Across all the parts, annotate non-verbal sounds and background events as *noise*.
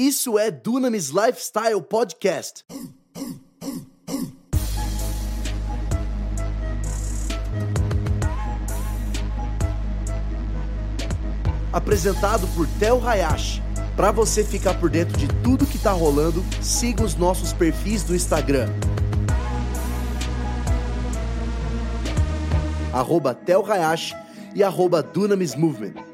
Isso é Dunamis Lifestyle Podcast. Apresentado por Tel Hayashi. Para você ficar por dentro de tudo que tá rolando, siga os nossos perfis do Instagram. Arroba Tel Hayashi e arroba Dunamis Movement.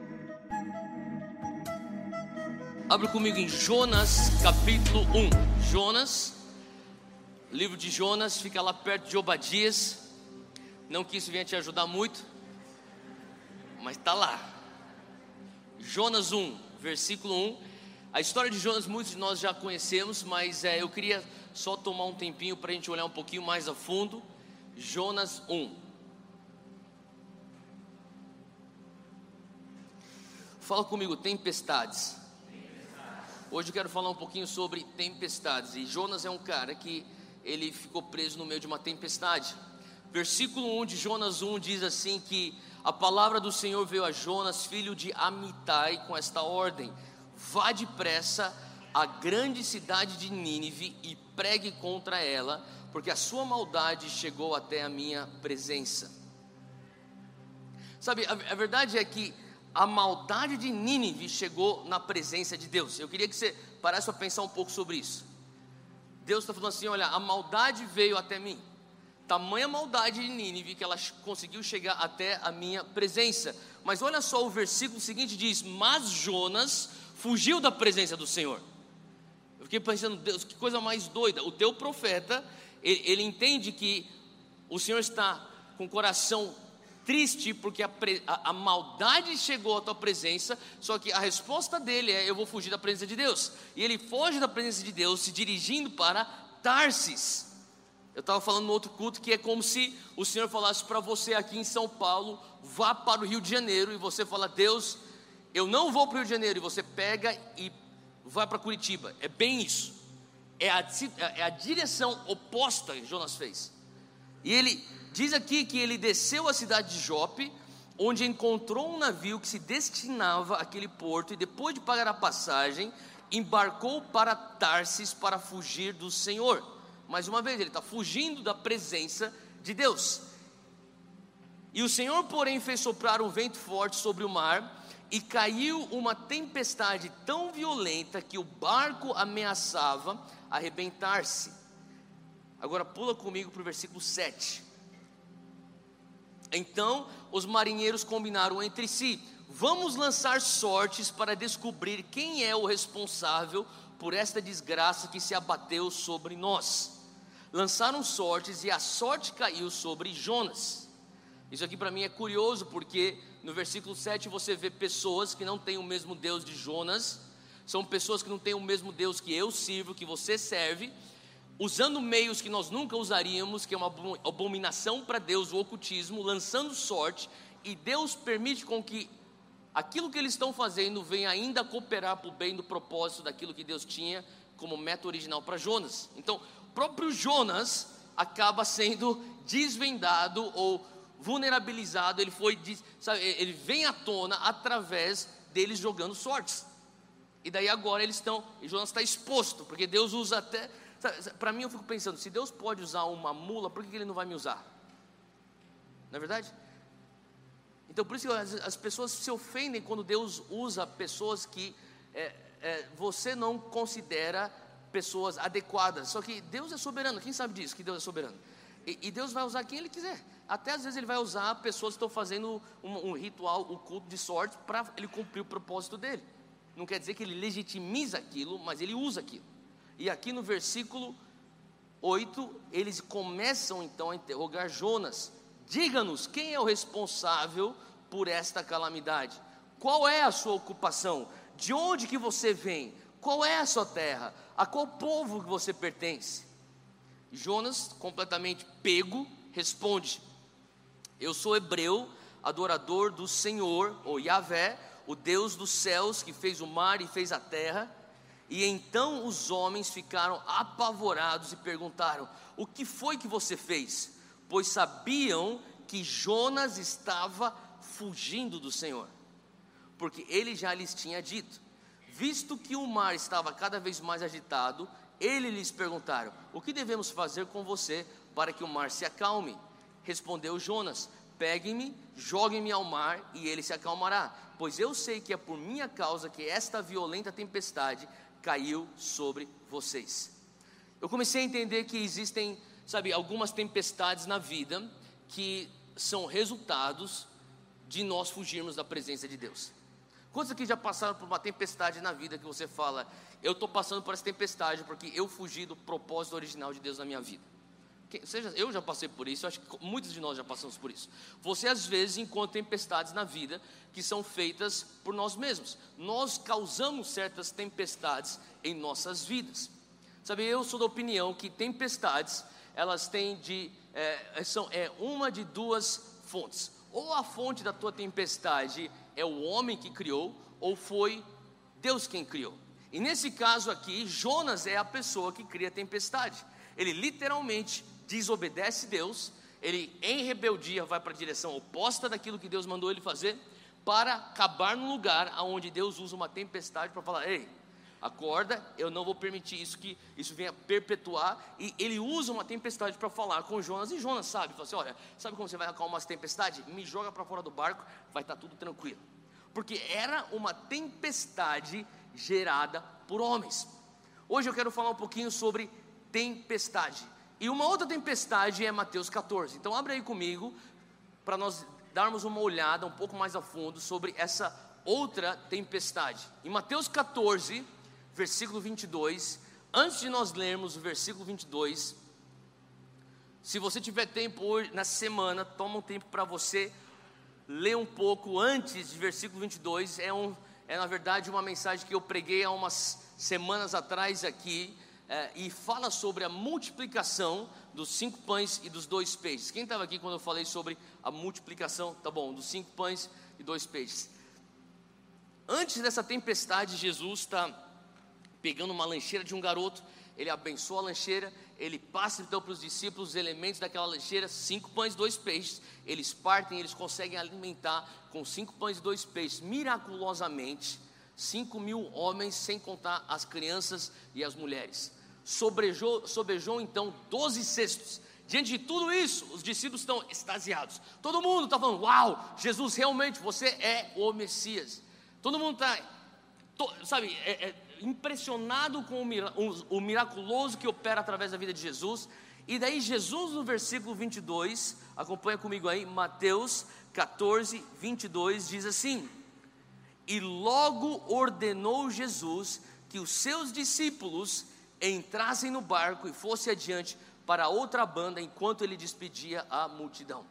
Abre comigo em Jonas capítulo 1. Jonas, livro de Jonas, fica lá perto de Obadias. Não que isso venha te ajudar muito, mas está lá. Jonas 1, versículo 1. A história de Jonas muitos de nós já conhecemos, mas é, eu queria só tomar um tempinho para a gente olhar um pouquinho mais a fundo. Jonas 1. Fala comigo, tempestades. Hoje eu quero falar um pouquinho sobre tempestades. E Jonas é um cara que ele ficou preso no meio de uma tempestade. Versículo 1 de Jonas 1 diz assim que a palavra do Senhor veio a Jonas, filho de Amitai, com esta ordem: Vá depressa à grande cidade de Nínive e pregue contra ela, porque a sua maldade chegou até a minha presença. Sabe, a, a verdade é que a maldade de Nínive chegou na presença de Deus. Eu queria que você parasse para pensar um pouco sobre isso. Deus está falando assim: olha, a maldade veio até mim. Tamanha maldade de Nínive que ela conseguiu chegar até a minha presença. Mas olha só o versículo seguinte diz: Mas Jonas fugiu da presença do Senhor. Eu fiquei pensando, Deus, que coisa mais doida. O teu profeta, ele, ele entende que o Senhor está com o coração triste porque a, a, a, maldade chegou à tua presença, só que a resposta dele é: eu vou fugir da presença de Deus. E ele foge da presença de Deus, se dirigindo para Tarsis. Eu estava falando no outro culto que é como se o Senhor falasse para você aqui em São Paulo, vá para o Rio de Janeiro, e você fala: Deus, eu não vou para o Rio de Janeiro, e você pega e vai para Curitiba. É bem isso. É a, é a direção oposta que Jonas fez. E ele Diz aqui que ele desceu à cidade de Jope, onde encontrou um navio que se destinava àquele porto e depois de pagar a passagem, embarcou para Tarsis para fugir do Senhor. Mais uma vez, ele está fugindo da presença de Deus. E o Senhor, porém, fez soprar um vento forte sobre o mar e caiu uma tempestade tão violenta que o barco ameaçava arrebentar-se. Agora pula comigo para o versículo 7. Então os marinheiros combinaram entre si: vamos lançar sortes para descobrir quem é o responsável por esta desgraça que se abateu sobre nós. Lançaram sortes e a sorte caiu sobre Jonas. Isso aqui para mim é curioso porque no versículo 7 você vê pessoas que não têm o mesmo Deus de Jonas, são pessoas que não têm o mesmo Deus que eu sirvo, que você serve, usando meios que nós nunca usaríamos, que é uma abominação para Deus, o ocultismo, lançando sorte, e Deus permite com que aquilo que eles estão fazendo venha ainda cooperar para o bem do propósito daquilo que Deus tinha como meta original para Jonas. Então, próprio Jonas acaba sendo desvendado ou vulnerabilizado, ele foi, sabe, ele vem à tona através deles jogando sortes. E daí agora eles estão, Jonas está exposto, porque Deus usa até para mim, eu fico pensando: se Deus pode usar uma mula, por que Ele não vai me usar? Não é verdade? Então, por isso que as, as pessoas se ofendem quando Deus usa pessoas que é, é, você não considera pessoas adequadas. Só que Deus é soberano, quem sabe disso, que Deus é soberano? E, e Deus vai usar quem Ele quiser. Até às vezes Ele vai usar pessoas que estão fazendo um, um ritual, um culto de sorte, para Ele cumprir o propósito dele. Não quer dizer que Ele legitimiza aquilo, mas Ele usa aquilo. E aqui no versículo 8, eles começam então a interrogar Jonas: diga-nos quem é o responsável por esta calamidade? Qual é a sua ocupação? De onde que você vem? Qual é a sua terra? A qual povo que você pertence? Jonas, completamente pego, responde: Eu sou hebreu, adorador do Senhor, ou Yahvé, o Deus dos céus que fez o mar e fez a terra. E então os homens ficaram apavorados e perguntaram: O que foi que você fez? Pois sabiam que Jonas estava fugindo do Senhor, porque ele já lhes tinha dito: Visto que o mar estava cada vez mais agitado, ele lhes perguntaram: O que devemos fazer com você para que o mar se acalme? Respondeu Jonas: Peguem-me, joguem-me ao mar e ele se acalmará, pois eu sei que é por minha causa que esta violenta tempestade caiu sobre vocês. Eu comecei a entender que existem, sabe, algumas tempestades na vida que são resultados de nós fugirmos da presença de Deus. Quantos aqui já passaram por uma tempestade na vida que você fala, eu estou passando por essa tempestade porque eu fugi do propósito original de Deus na minha vida? Seja, eu já passei por isso, acho que muitos de nós já passamos por isso. Você às vezes encontra tempestades na vida que são feitas por nós mesmos. Nós causamos certas tempestades em nossas vidas. Sabe, eu sou da opinião que tempestades elas têm de é, são é uma de duas fontes. Ou a fonte da tua tempestade é o homem que criou, ou foi Deus quem criou. E nesse caso aqui, Jonas é a pessoa que cria a tempestade. Ele literalmente desobedece Deus, ele em rebeldia vai para a direção oposta daquilo que Deus mandou ele fazer, para acabar no lugar onde Deus usa uma tempestade para falar: ei, acorda, eu não vou permitir isso que isso venha perpetuar. E ele usa uma tempestade para falar com Jonas, e Jonas sabe, fala assim: olha, sabe como você vai acalmar essa tempestade? Me joga para fora do barco, vai estar tá tudo tranquilo. Porque era uma tempestade gerada por homens. Hoje eu quero falar um pouquinho sobre tempestade. E uma outra tempestade é Mateus 14. Então abre aí comigo para nós darmos uma olhada um pouco mais a fundo sobre essa outra tempestade. Em Mateus 14, versículo 22, antes de nós lermos o versículo 22, se você tiver tempo hoje na semana, toma um tempo para você ler um pouco antes de versículo 22. É, um, é na verdade uma mensagem que eu preguei há umas semanas atrás aqui é, e fala sobre a multiplicação dos cinco pães e dos dois peixes. Quem estava aqui quando eu falei sobre a multiplicação? Tá bom, dos cinco pães e dois peixes. Antes dessa tempestade, Jesus está pegando uma lancheira de um garoto, ele abençoa a lancheira, ele passa então para os discípulos os elementos daquela lancheira, cinco pães e dois peixes, eles partem, eles conseguem alimentar com cinco pães e dois peixes, miraculosamente, cinco mil homens, sem contar as crianças e as mulheres sobrejou, sobejou então doze cestos. Diante de tudo isso, os discípulos estão extasiados. Todo mundo está falando: Uau, Jesus, realmente você é o Messias. Todo mundo está, sabe, é, é, impressionado com o, o, miraculoso que opera através da vida de Jesus. E daí, Jesus, no versículo 22, acompanha comigo aí, Mateus 14, 22, diz assim: E logo ordenou Jesus que os seus discípulos entrassem no barco e fosse adiante para outra banda enquanto ele despedia a multidão.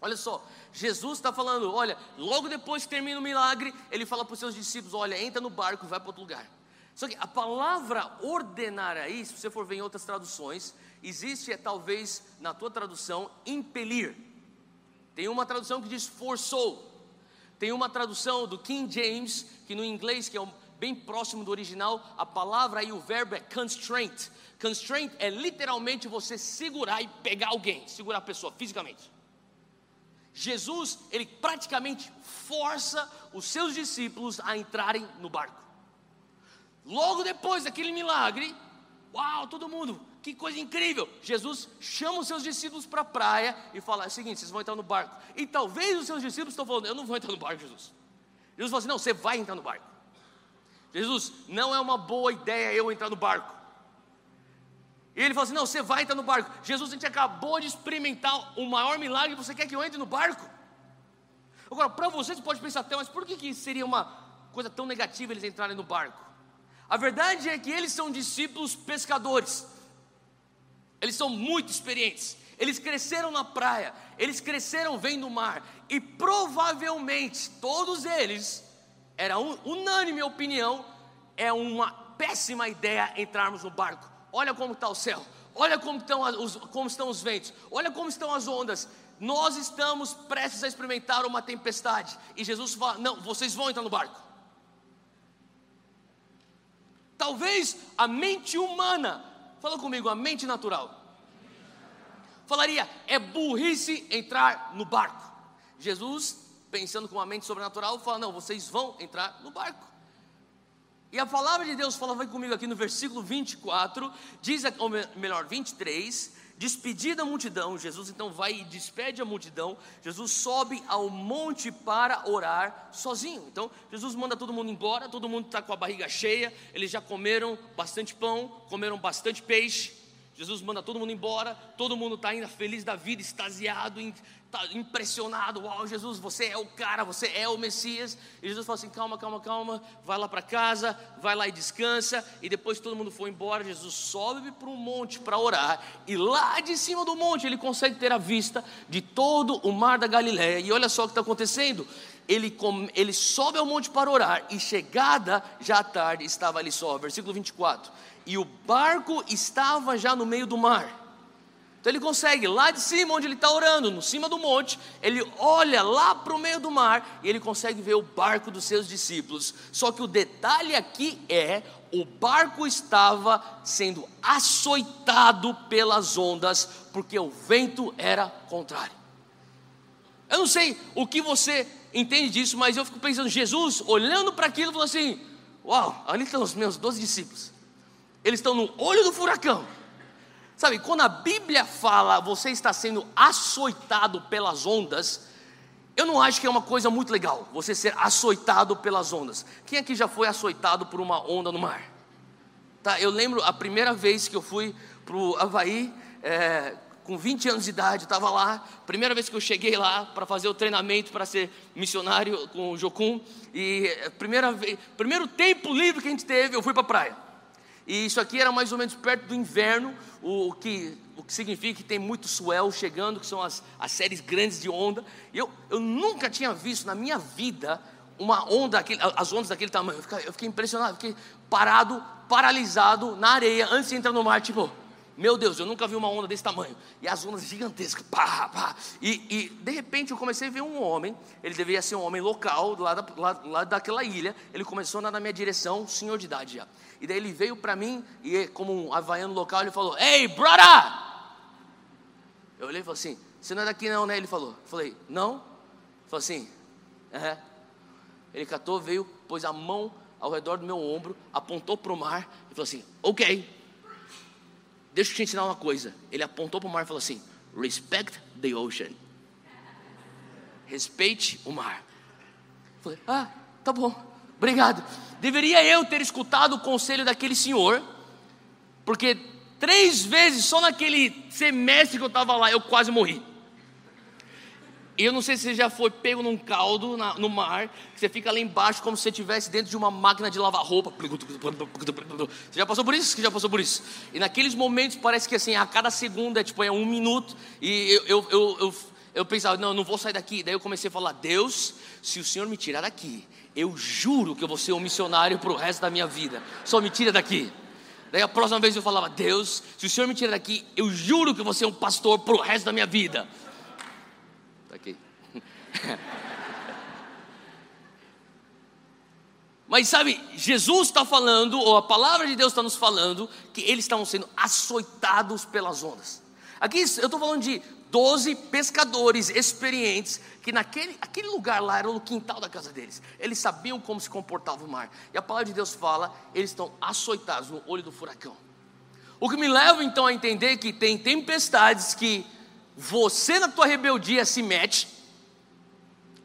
Olha só, Jesus está falando, olha, logo depois que termina o milagre, ele fala para os seus discípulos: olha, entra no barco e vai para outro lugar. Só que a palavra ordenar aí, se você for ver em outras traduções, existe é, talvez na tua tradução impelir. Tem uma tradução que diz forçou. Tem uma tradução do King James, que no inglês, que é um, bem próximo do original, a palavra aí, o verbo é constraint. Constraint é literalmente você segurar e pegar alguém, segurar a pessoa fisicamente. Jesus, ele praticamente força os seus discípulos a entrarem no barco. Logo depois daquele milagre, uau, todo mundo, que coisa incrível! Jesus chama os seus discípulos para a praia e fala: é o seguinte, vocês vão entrar no barco. E talvez os seus discípulos estão falando: eu não vou entrar no barco, Jesus. Jesus fala assim: não, você vai entrar no barco. Jesus, não é uma boa ideia eu entrar no barco. E ele falou assim: Não, você vai entrar no barco. Jesus, a gente acabou de experimentar o maior milagre, você quer que eu entre no barco? Agora, para você, você pode pensar até, mas por que, que seria uma coisa tão negativa eles entrarem no barco? A verdade é que eles são discípulos pescadores, eles são muito experientes, eles cresceram na praia, eles cresceram vendo o mar, e provavelmente todos eles era un, unânime a opinião, é uma péssima ideia entrarmos no barco. Olha como está o céu, olha como estão, os, como estão os ventos, olha como estão as ondas. Nós estamos prestes a experimentar uma tempestade. E Jesus fala: Não, vocês vão entrar no barco. Talvez a mente humana, fala comigo, a mente natural, falaria: é burrice entrar no barco. Jesus pensando com uma mente sobrenatural, fala: Não, vocês vão entrar no barco. E a palavra de Deus fala, vai comigo aqui no versículo 24, diz, ou melhor, 23, despedida a multidão, Jesus então vai e despede a multidão, Jesus sobe ao monte para orar sozinho. Então, Jesus manda todo mundo embora, todo mundo está com a barriga cheia, eles já comeram bastante pão, comeram bastante peixe. Jesus manda todo mundo embora, todo mundo está ainda feliz da vida, extasiado, tá impressionado, uau, Jesus, você é o cara, você é o Messias. E Jesus fala assim: calma, calma, calma, vai lá para casa, vai lá e descansa. E depois todo mundo foi embora, Jesus sobe para um monte para orar. E lá de cima do monte ele consegue ter a vista de todo o mar da Galiléia. E olha só o que está acontecendo. Ele, ele sobe ao monte para orar, e chegada já à tarde, estava ali só, versículo 24. E o barco estava já no meio do mar então ele consegue, lá de cima, onde ele está orando, no cima do monte, ele olha lá para o meio do mar e ele consegue ver o barco dos seus discípulos. Só que o detalhe aqui é: o barco estava sendo açoitado pelas ondas, porque o vento era contrário. Eu não sei o que você entende disso, mas eu fico pensando, Jesus olhando para aquilo, falou assim: Uau, ali estão os meus doze discípulos, eles estão no olho do furacão Sabe, quando a Bíblia fala você está sendo açoitado pelas ondas, eu não acho que é uma coisa muito legal você ser açoitado pelas ondas. Quem aqui já foi açoitado por uma onda no mar? Tá, eu lembro a primeira vez que eu fui para o Havaí, é, com 20 anos de idade, estava lá, primeira vez que eu cheguei lá para fazer o treinamento para ser missionário com o Jocum, e primeira vez, primeiro tempo livre que a gente teve, eu fui para a praia. E isso aqui era mais ou menos perto do inverno, o que, o que significa que tem muito swell chegando, que são as, as séries grandes de onda. Eu, eu nunca tinha visto na minha vida uma onda, aquele, as ondas daquele tamanho. Eu fiquei, eu fiquei impressionado, fiquei parado, paralisado na areia, antes de entrar no mar, tipo, meu Deus, eu nunca vi uma onda desse tamanho. E as ondas gigantescas, pá, pá. E, e de repente eu comecei a ver um homem, ele deveria ser um homem local, lá, lá daquela ilha. Ele começou a andar na minha direção, senhor de idade já. E daí ele veio para mim, e como um havaiano local, ele falou: Ei, brother! Eu olhei e falei assim: Você não é daqui não, né? Ele falou: Eu falei: Não. Ele falou assim: É. Ele catou, veio, pôs a mão ao redor do meu ombro, apontou para o mar e falou assim: Ok. Deixa eu te ensinar uma coisa. Ele apontou para o mar e falou assim: Respect the ocean. Respeite o mar. Eu falei: Ah, tá bom, obrigado. Deveria eu ter escutado o conselho daquele senhor, porque três vezes só naquele semestre que eu estava lá eu quase morri. E eu não sei se você já foi pego num caldo na, no mar, que você fica lá embaixo como se você estivesse dentro de uma máquina de lavar roupa. Você já passou por isso? Você já passou por isso? E naqueles momentos parece que assim, a cada segundo é tipo é um minuto. E eu, eu, eu, eu, eu pensava, não, eu não vou sair daqui. Daí eu comecei a falar, Deus, se o Senhor me tirar daqui, eu juro que eu vou ser um missionário para o resto da minha vida. Só me tira daqui. Daí a próxima vez eu falava, Deus, se o Senhor me tira daqui, eu juro que eu vou ser um pastor para o resto da minha vida. *laughs* Mas sabe, Jesus está falando, ou a palavra de Deus está nos falando, que eles estavam sendo açoitados pelas ondas. Aqui eu estou falando de doze pescadores experientes que naquele aquele lugar lá era o quintal da casa deles. Eles sabiam como se comportava o mar. E a palavra de Deus fala, eles estão açoitados no olho do furacão. O que me leva então a entender que tem tempestades que você na tua rebeldia se mete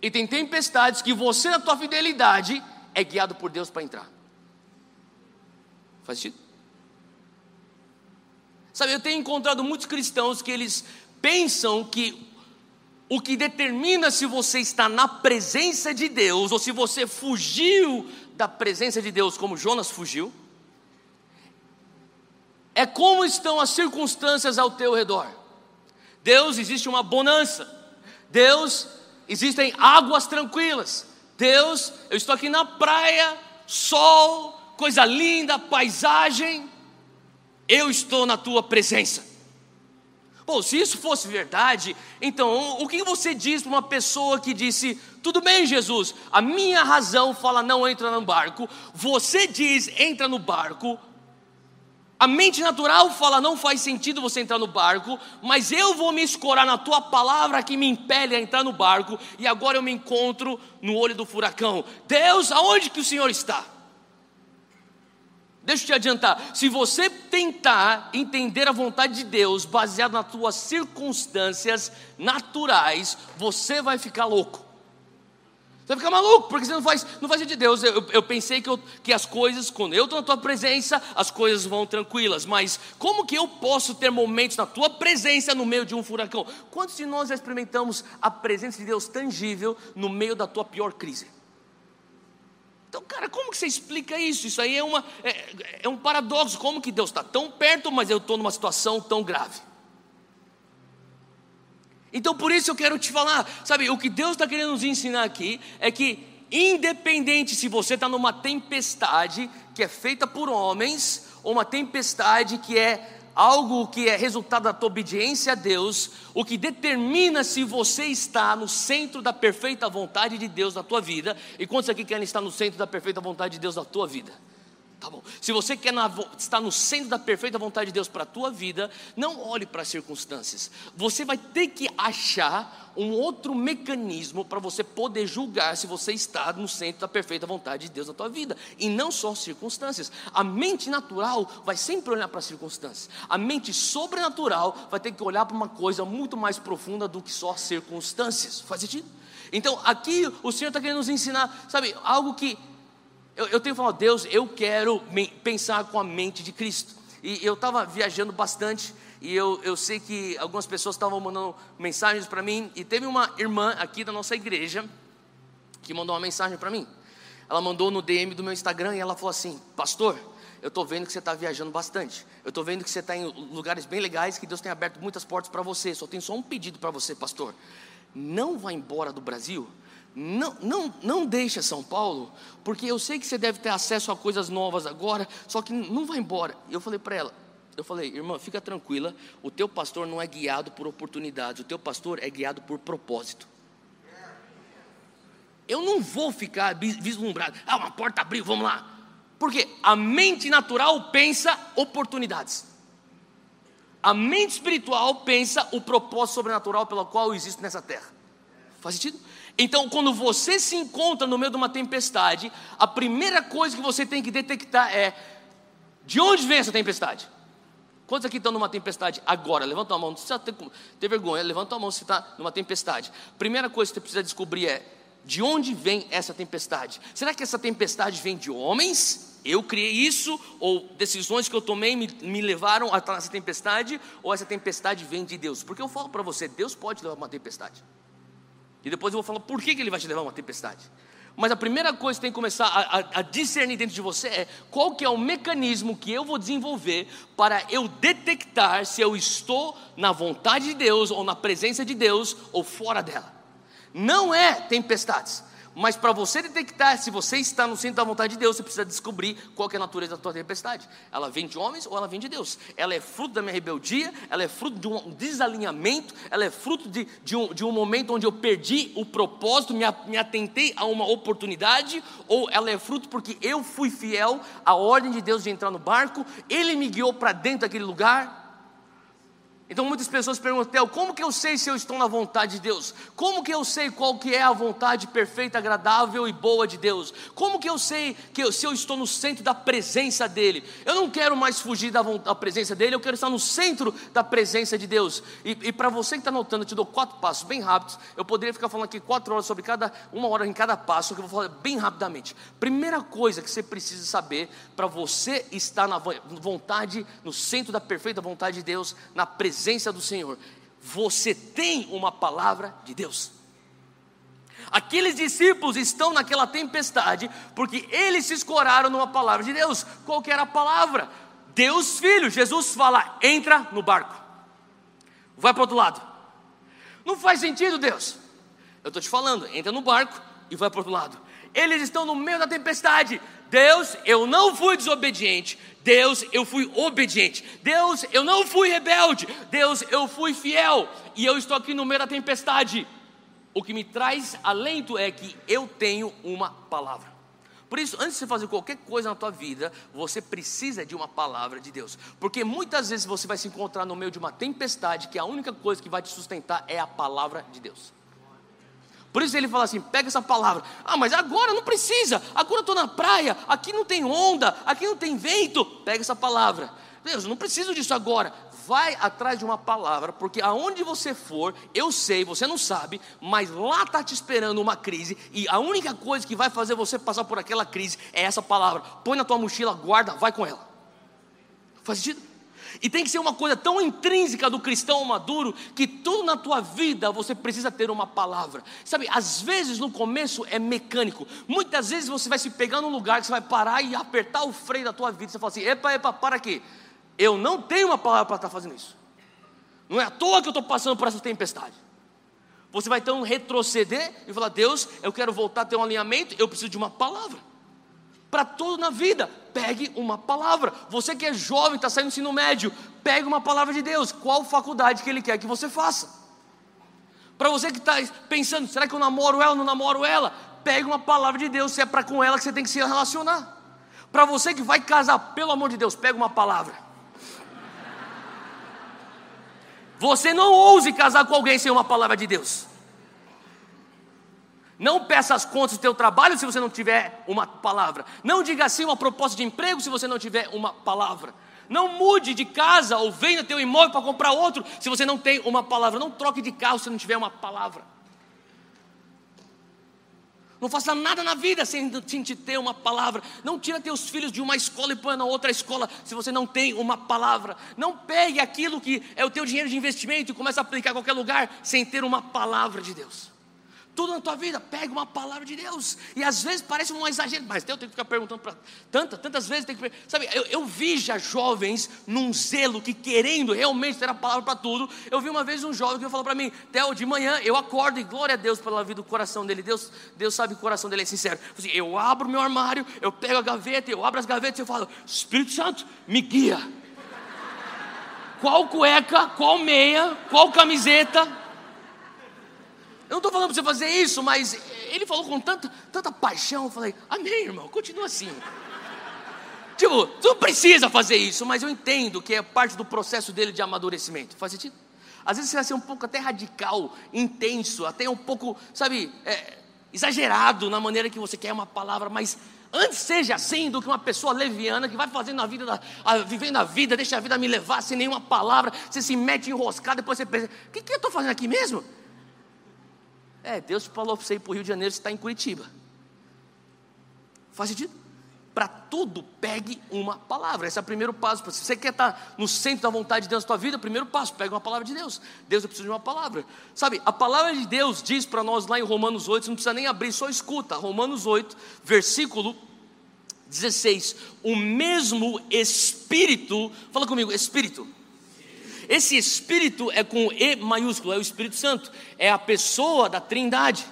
e tem tempestades que você na tua fidelidade é guiado por Deus para entrar. Faz sentido? Sabe, eu tenho encontrado muitos cristãos que eles pensam que o que determina se você está na presença de Deus ou se você fugiu da presença de Deus, como Jonas fugiu, é como estão as circunstâncias ao teu redor. Deus existe uma bonança. Deus existem águas tranquilas. Deus, eu estou aqui na praia, sol, coisa linda, paisagem. Eu estou na tua presença. Bom, se isso fosse verdade, então o que você diz para uma pessoa que disse: Tudo bem, Jesus, a minha razão fala não entra no barco, você diz entra no barco, a mente natural fala não faz sentido você entrar no barco, mas eu vou me escorar na tua palavra que me impele a entrar no barco, e agora eu me encontro no olho do furacão. Deus, aonde que o Senhor está? Deixa eu te adiantar, se você tentar entender a vontade de Deus baseado nas suas circunstâncias naturais, você vai ficar louco. Você vai ficar maluco, porque você não faz, não faz de Deus. Eu, eu pensei que, eu, que as coisas, quando eu estou na tua presença, as coisas vão tranquilas. Mas como que eu posso ter momentos na tua presença no meio de um furacão? Quantos de nós já experimentamos a presença de Deus tangível no meio da tua pior crise? Então, cara, como que você explica isso? Isso aí é, uma, é, é um paradoxo. Como que Deus está tão perto, mas eu estou numa situação tão grave? Então por isso eu quero te falar, sabe, o que Deus está querendo nos ensinar aqui é que, independente se você está numa tempestade que é feita por homens, ou uma tempestade que é algo que é resultado da tua obediência a Deus, o que determina se você está no centro da perfeita vontade de Deus na tua vida, e quantos aqui querem estar no centro da perfeita vontade de Deus na tua vida? Tá bom. Se você quer estar no centro da perfeita vontade de Deus para a tua vida, não olhe para as circunstâncias. Você vai ter que achar um outro mecanismo para você poder julgar se você está no centro da perfeita vontade de Deus na tua vida. E não só circunstâncias. A mente natural vai sempre olhar para as circunstâncias. A mente sobrenatural vai ter que olhar para uma coisa muito mais profunda do que só circunstâncias. Faz sentido? Então, aqui o Senhor está querendo nos ensinar, sabe, algo que eu, eu tenho falado, Deus, eu quero pensar com a mente de Cristo. E eu estava viajando bastante e eu, eu sei que algumas pessoas estavam mandando mensagens para mim. E teve uma irmã aqui da nossa igreja que mandou uma mensagem para mim. Ela mandou no DM do meu Instagram e ela falou assim: Pastor, eu estou vendo que você está viajando bastante. Eu estou vendo que você está em lugares bem legais, que Deus tem aberto muitas portas para você. Só tenho só um pedido para você, pastor. Não vá embora do Brasil não, não, não deixa São Paulo, porque eu sei que você deve ter acesso a coisas novas agora, só que não vai embora. Eu falei para ela, eu falei, irmã, fica tranquila, o teu pastor não é guiado por oportunidades, o teu pastor é guiado por propósito. Eu não vou ficar vislumbrado, ah, uma porta abriu, vamos lá. Porque a mente natural pensa oportunidades. A mente espiritual pensa o propósito sobrenatural pelo qual eu existo nessa terra. Faz sentido? Então, quando você se encontra no meio de uma tempestade, a primeira coisa que você tem que detectar é: de onde vem essa tempestade? Quantos aqui estão numa tempestade agora? Levanta a mão, não precisa ter, ter vergonha, levanta a mão se está numa tempestade. Primeira coisa que você precisa descobrir é: de onde vem essa tempestade? Será que essa tempestade vem de homens? Eu criei isso? Ou decisões que eu tomei me, me levaram a estar nessa tempestade? Ou essa tempestade vem de Deus? Porque eu falo para você: Deus pode levar uma tempestade. E depois eu vou falar por que, que ele vai te levar uma tempestade. Mas a primeira coisa que tem que começar a, a, a, discernir dentro de você é qual que é o mecanismo que eu vou desenvolver para eu detectar se eu estou na vontade de Deus ou na presença de Deus ou fora dela. Não é tempestades. Mas para você detectar se você está no centro da vontade de Deus, você precisa descobrir qual é a natureza da tua tempestade. Ela vem de homens ou ela vem de Deus? Ela é fruto da minha rebeldia, ela é fruto de um desalinhamento, ela é fruto de, de, um, de um momento onde eu perdi o propósito, me, me atentei a uma oportunidade, ou ela é fruto porque eu fui fiel à ordem de Deus de entrar no barco, ele me guiou para dentro daquele lugar, então muitas pessoas perguntam, como que eu sei se eu estou na vontade de Deus? Como que eu sei qual que é a vontade perfeita, agradável e boa de Deus? Como que eu sei que eu, se eu estou no centro da presença dEle? Eu não quero mais fugir da, da presença dEle, eu quero estar no centro da presença de Deus. E, e para você que está notando, eu te dou quatro passos bem rápidos. Eu poderia ficar falando aqui quatro horas sobre cada, uma hora em cada passo, que eu vou falar bem rapidamente. Primeira coisa que você precisa saber para você estar na vontade, no centro da perfeita vontade de Deus, na presença presença do Senhor, você tem uma palavra de Deus. Aqueles discípulos estão naquela tempestade porque eles se escoraram numa palavra de Deus. Qual que era a palavra? Deus Filho. Jesus fala: entra no barco, vai para o outro lado. Não faz sentido, Deus. Eu estou te falando, entra no barco e vai para o outro lado. Eles estão no meio da tempestade. Deus, eu não fui desobediente. Deus, eu fui obediente. Deus, eu não fui rebelde. Deus, eu fui fiel. E eu estou aqui no meio da tempestade. O que me traz alento é que eu tenho uma palavra. Por isso, antes de você fazer qualquer coisa na tua vida, você precisa de uma palavra de Deus. Porque muitas vezes você vai se encontrar no meio de uma tempestade que a única coisa que vai te sustentar é a palavra de Deus. Por isso ele fala assim: pega essa palavra. Ah, mas agora não precisa. Agora eu estou na praia. Aqui não tem onda. Aqui não tem vento. Pega essa palavra. Deus, eu não preciso disso agora. Vai atrás de uma palavra, porque aonde você for, eu sei, você não sabe, mas lá está te esperando uma crise, e a única coisa que vai fazer você passar por aquela crise é essa palavra. Põe na tua mochila, guarda, vai com ela. Faz sentido? E tem que ser uma coisa tão intrínseca do cristão maduro que tudo na tua vida você precisa ter uma palavra. Sabe, às vezes no começo é mecânico. Muitas vezes você vai se pegar num lugar que você vai parar e apertar o freio da tua vida. Você fala assim: epa, epa, para aqui. Eu não tenho uma palavra para estar fazendo isso. Não é à toa que eu estou passando por essa tempestade. Você vai então retroceder e falar: Deus, eu quero voltar a ter um alinhamento, eu preciso de uma palavra para tudo na vida. Pegue uma palavra. Você que é jovem, está saindo do ensino médio, pegue uma palavra de Deus. Qual faculdade que Ele quer que você faça? Para você que está pensando, será que eu namoro ela ou não namoro ela? Pegue uma palavra de Deus, se é para com ela que você tem que se relacionar. Para você que vai casar, pelo amor de Deus, pega uma palavra. Você não ouse casar com alguém sem uma palavra de Deus. Não peça as contas do teu trabalho se você não tiver uma palavra. Não diga assim uma proposta de emprego se você não tiver uma palavra. Não mude de casa ou venda teu imóvel para comprar outro se você não tem uma palavra. Não troque de carro se não tiver uma palavra. Não faça nada na vida sem, te ter uma palavra. Não tira teus filhos de uma escola e põe na outra escola se você não tem uma palavra. Não pegue aquilo que é o teu dinheiro de investimento e comece a aplicar em qualquer lugar sem ter uma palavra de Deus tudo na tua vida, pega uma palavra de Deus. E às vezes parece um exagero, mas eu tenho que ficar perguntando para tantas, tantas vezes tem que sabe, eu, eu, vi já jovens num zelo que querendo realmente ter a palavra para tudo. Eu vi uma vez um jovem que falou para mim, Theo, de manhã eu acordo e glória a Deus pela vida do coração dele. Deus, Deus sabe que o coração dele é sincero. Assim, eu abro meu armário, eu pego a gaveta, eu abro as gavetas e eu falo, Espírito Santo, me guia. Qual cueca, qual meia, qual camiseta? Eu não estou falando para você fazer isso, mas ele falou com tanta, tanta paixão. Eu falei, amém, irmão, continua assim. tipo, tu precisa fazer isso, mas eu entendo que é parte do processo dele de amadurecimento. Faz sentido? Às vezes você vai ser um pouco até radical, intenso, até um pouco, sabe, é, exagerado na maneira que você quer uma palavra, mas antes seja assim do que uma pessoa leviana que vai fazendo a vida, da, a, vivendo a vida, deixa a vida me levar sem nenhuma palavra, você se mete enroscado, depois você pensa, o que, que eu estou fazendo aqui mesmo? É, Deus falou para você ir para o Rio de Janeiro, você está em Curitiba. Faz sentido? Para tudo, pegue uma palavra. Esse é o primeiro passo. Se você quer estar tá no centro da vontade de Deus na sua vida, primeiro passo, pega uma palavra de Deus. Deus, eu preciso de uma palavra. Sabe, a palavra de Deus diz para nós lá em Romanos 8, você não precisa nem abrir, só escuta. Romanos 8, versículo 16. O mesmo Espírito, fala comigo, Espírito esse Espírito é com E maiúsculo, é o Espírito Santo, é a pessoa da Trindade.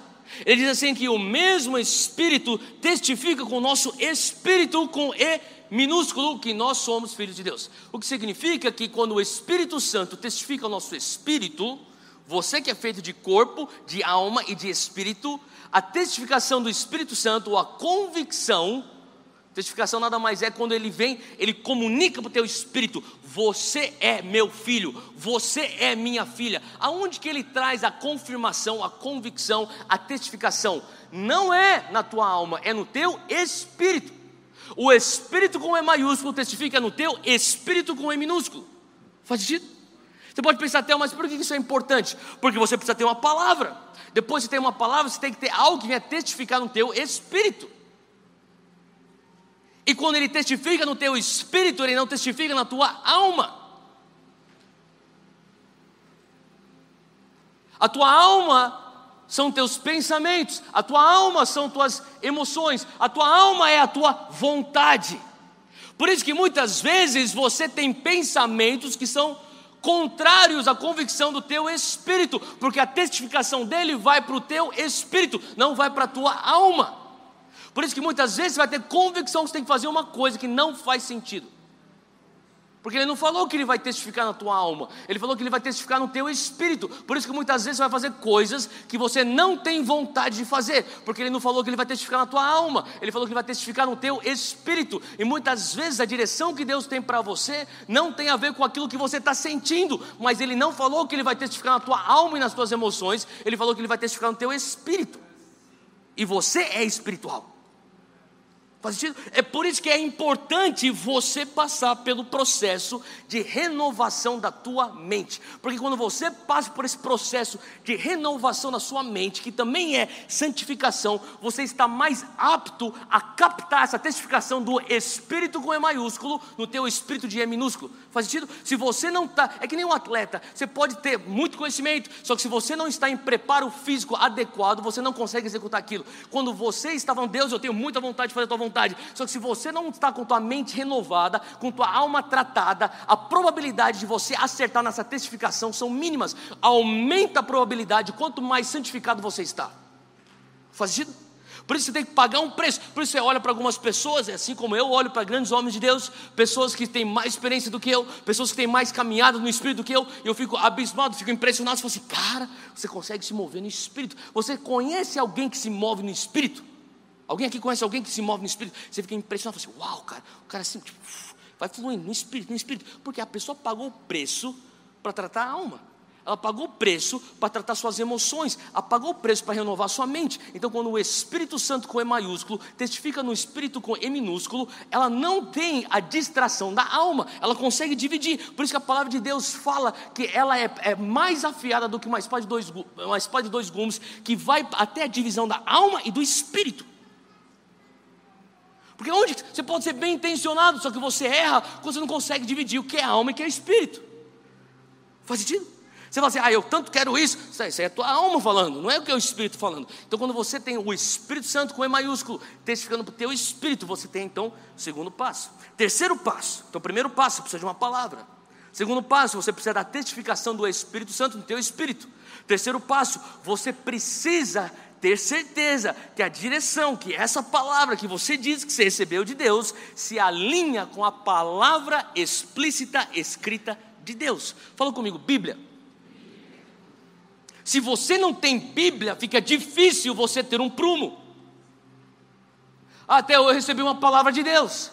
Ele diz assim que o mesmo Espírito testifica com o nosso Espírito com E minúsculo que nós somos filhos de Deus. O que significa que quando o Espírito Santo testifica o nosso espírito, você que é feito de corpo, de alma e de espírito, a testificação do Espírito Santo, a convicção, Testificação nada mais é quando ele vem, ele comunica para o teu espírito: você é meu filho, você é minha filha. Aonde que ele traz a confirmação, a convicção, a testificação? Não é na tua alma, é no teu espírito. O espírito com E maiúsculo testifica no teu espírito com E minúsculo. Faz sentido? Você pode pensar até, mas por que isso é importante? Porque você precisa ter uma palavra. Depois de ter uma palavra, você tem que ter algo que venha testificar no teu espírito. E quando ele testifica no teu espírito, ele não testifica na tua alma. A tua alma são teus pensamentos, a tua alma são tuas emoções, a tua alma é a tua vontade. Por isso que muitas vezes você tem pensamentos que são contrários à convicção do teu espírito, porque a testificação dele vai para o teu espírito, não vai para a tua alma. Por isso que muitas vezes você vai ter convicção que você tem que fazer uma coisa que não faz sentido. Porque ele não falou que ele vai testificar na tua alma, ele falou que ele vai testificar no teu espírito. Por isso que muitas vezes você vai fazer coisas que você não tem vontade de fazer, porque ele não falou que ele vai testificar na tua alma, ele falou que ele vai testificar no teu espírito. E muitas vezes a direção que Deus tem para você não tem a ver com aquilo que você está sentindo, mas ele não falou que ele vai testificar na tua alma e nas tuas emoções, ele falou que ele vai testificar no teu espírito. E você é espiritual. Faz sentido? É por isso que é importante você passar pelo processo de renovação da tua mente. Porque quando você passa por esse processo de renovação da sua mente, que também é santificação, você está mais apto a captar essa testificação do Espírito com E maiúsculo no teu Espírito de E minúsculo. Faz sentido? Se você não está, é que nem um atleta, você pode ter muito conhecimento, só que se você não está em preparo físico adequado, você não consegue executar aquilo. Quando você estava em Deus, eu tenho muita vontade de fazer a tua vontade vontade. Só que se você não está com tua mente renovada, com tua alma tratada, a probabilidade de você acertar nessa testificação são mínimas. Aumenta a probabilidade quanto mais santificado você está. Faz sentido? Por isso você tem que pagar um preço. Por isso você olha para algumas pessoas, assim como eu olho para grandes homens de Deus, pessoas que têm mais experiência do que eu, pessoas que têm mais caminhada no espírito do que eu, e eu fico abismado, fico impressionado. Você fala assim, cara, você consegue se mover no espírito. Você conhece alguém que se move no espírito? Alguém aqui conhece alguém que se move no espírito? Você fica impressionado, fala assim, uau, cara, o cara assim, tipo, vai fluindo no espírito, no espírito, porque a pessoa pagou o preço para tratar a alma. Ela pagou o preço para tratar suas emoções, ela pagou o preço para renovar sua mente. Então, quando o Espírito Santo com E maiúsculo testifica no Espírito com E minúsculo, ela não tem a distração da alma, ela consegue dividir. Por isso que a palavra de Deus fala que ela é, é mais afiada do que uma espada de dois, uma espada de dois gumes, que vai até a divisão da alma e do espírito. Porque onde você pode ser bem intencionado, só que você erra quando você não consegue dividir o que é alma e o que é espírito. Faz sentido? Você fala assim, ah, eu tanto quero isso. Isso é a tua alma falando, não é o que é o Espírito falando. Então, quando você tem o Espírito Santo com E maiúsculo, testificando para o teu Espírito, você tem então o segundo passo. Terceiro passo. Então, primeiro passo, você precisa de uma palavra. Segundo passo, você precisa da testificação do Espírito Santo no teu Espírito. Terceiro passo, você precisa ter certeza que a direção, que essa palavra que você diz que você recebeu de Deus, se alinha com a palavra explícita escrita de Deus. Fala comigo, Bíblia. Se você não tem Bíblia, fica difícil você ter um prumo. Até eu recebi uma palavra de Deus.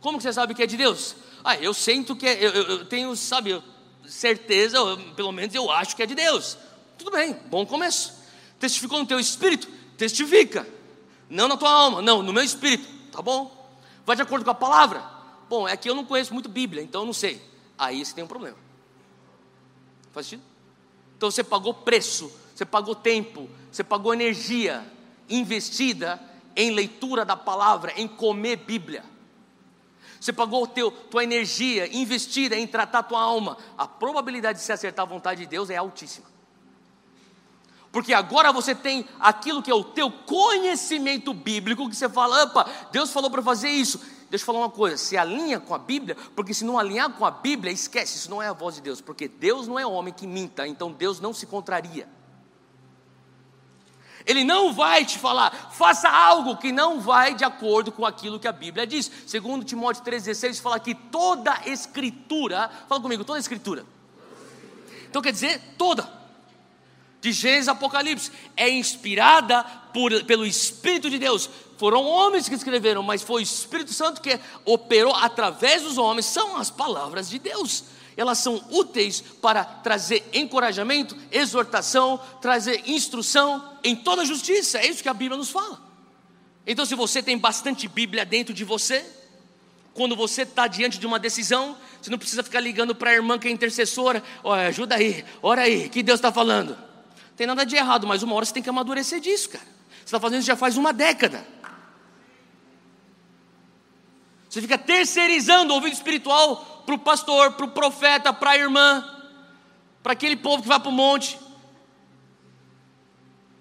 Como você sabe que é de Deus? Ah, eu sinto que é, eu, eu, eu tenho, sabe, certeza, pelo menos eu acho que é de Deus. Tudo bem, bom começo. Testificou no teu espírito? Testifica. Não na tua alma, não, no meu espírito. Tá bom? Vai de acordo com a palavra? Bom, é que eu não conheço muito Bíblia, então eu não sei. Aí você tem um problema. Faz sentido? Então você pagou preço, você pagou tempo, você pagou energia investida em leitura da palavra, em comer Bíblia. Você pagou teu, tua energia investida em tratar tua alma. A probabilidade de se acertar a vontade de Deus é altíssima porque agora você tem aquilo que é o teu conhecimento bíblico, que você fala, opa, Deus falou para fazer isso. Deixa eu falar uma coisa, se alinha com a Bíblia, porque se não alinhar com a Bíblia, esquece, isso não é a voz de Deus, porque Deus não é homem que minta, então Deus não se contraria. Ele não vai te falar, faça algo que não vai de acordo com aquilo que a Bíblia diz. Segundo Timóteo 3,16 fala que toda escritura, fala comigo, toda escritura. Então quer dizer, toda de Gênesis Apocalipse, é inspirada por, pelo Espírito de Deus. Foram homens que escreveram, mas foi o Espírito Santo que operou através dos homens. São as palavras de Deus. Elas são úteis para trazer encorajamento, exortação, trazer instrução em toda justiça. É isso que a Bíblia nos fala. Então, se você tem bastante Bíblia dentro de você, quando você está diante de uma decisão, você não precisa ficar ligando para a irmã que é intercessora, olha, ajuda aí, ora aí, que Deus está falando tem nada de errado, mas uma hora você tem que amadurecer disso, cara. Você está fazendo isso já faz uma década. Você fica terceirizando o ouvido espiritual para o pastor, para o profeta, para a irmã, para aquele povo que vai para o monte.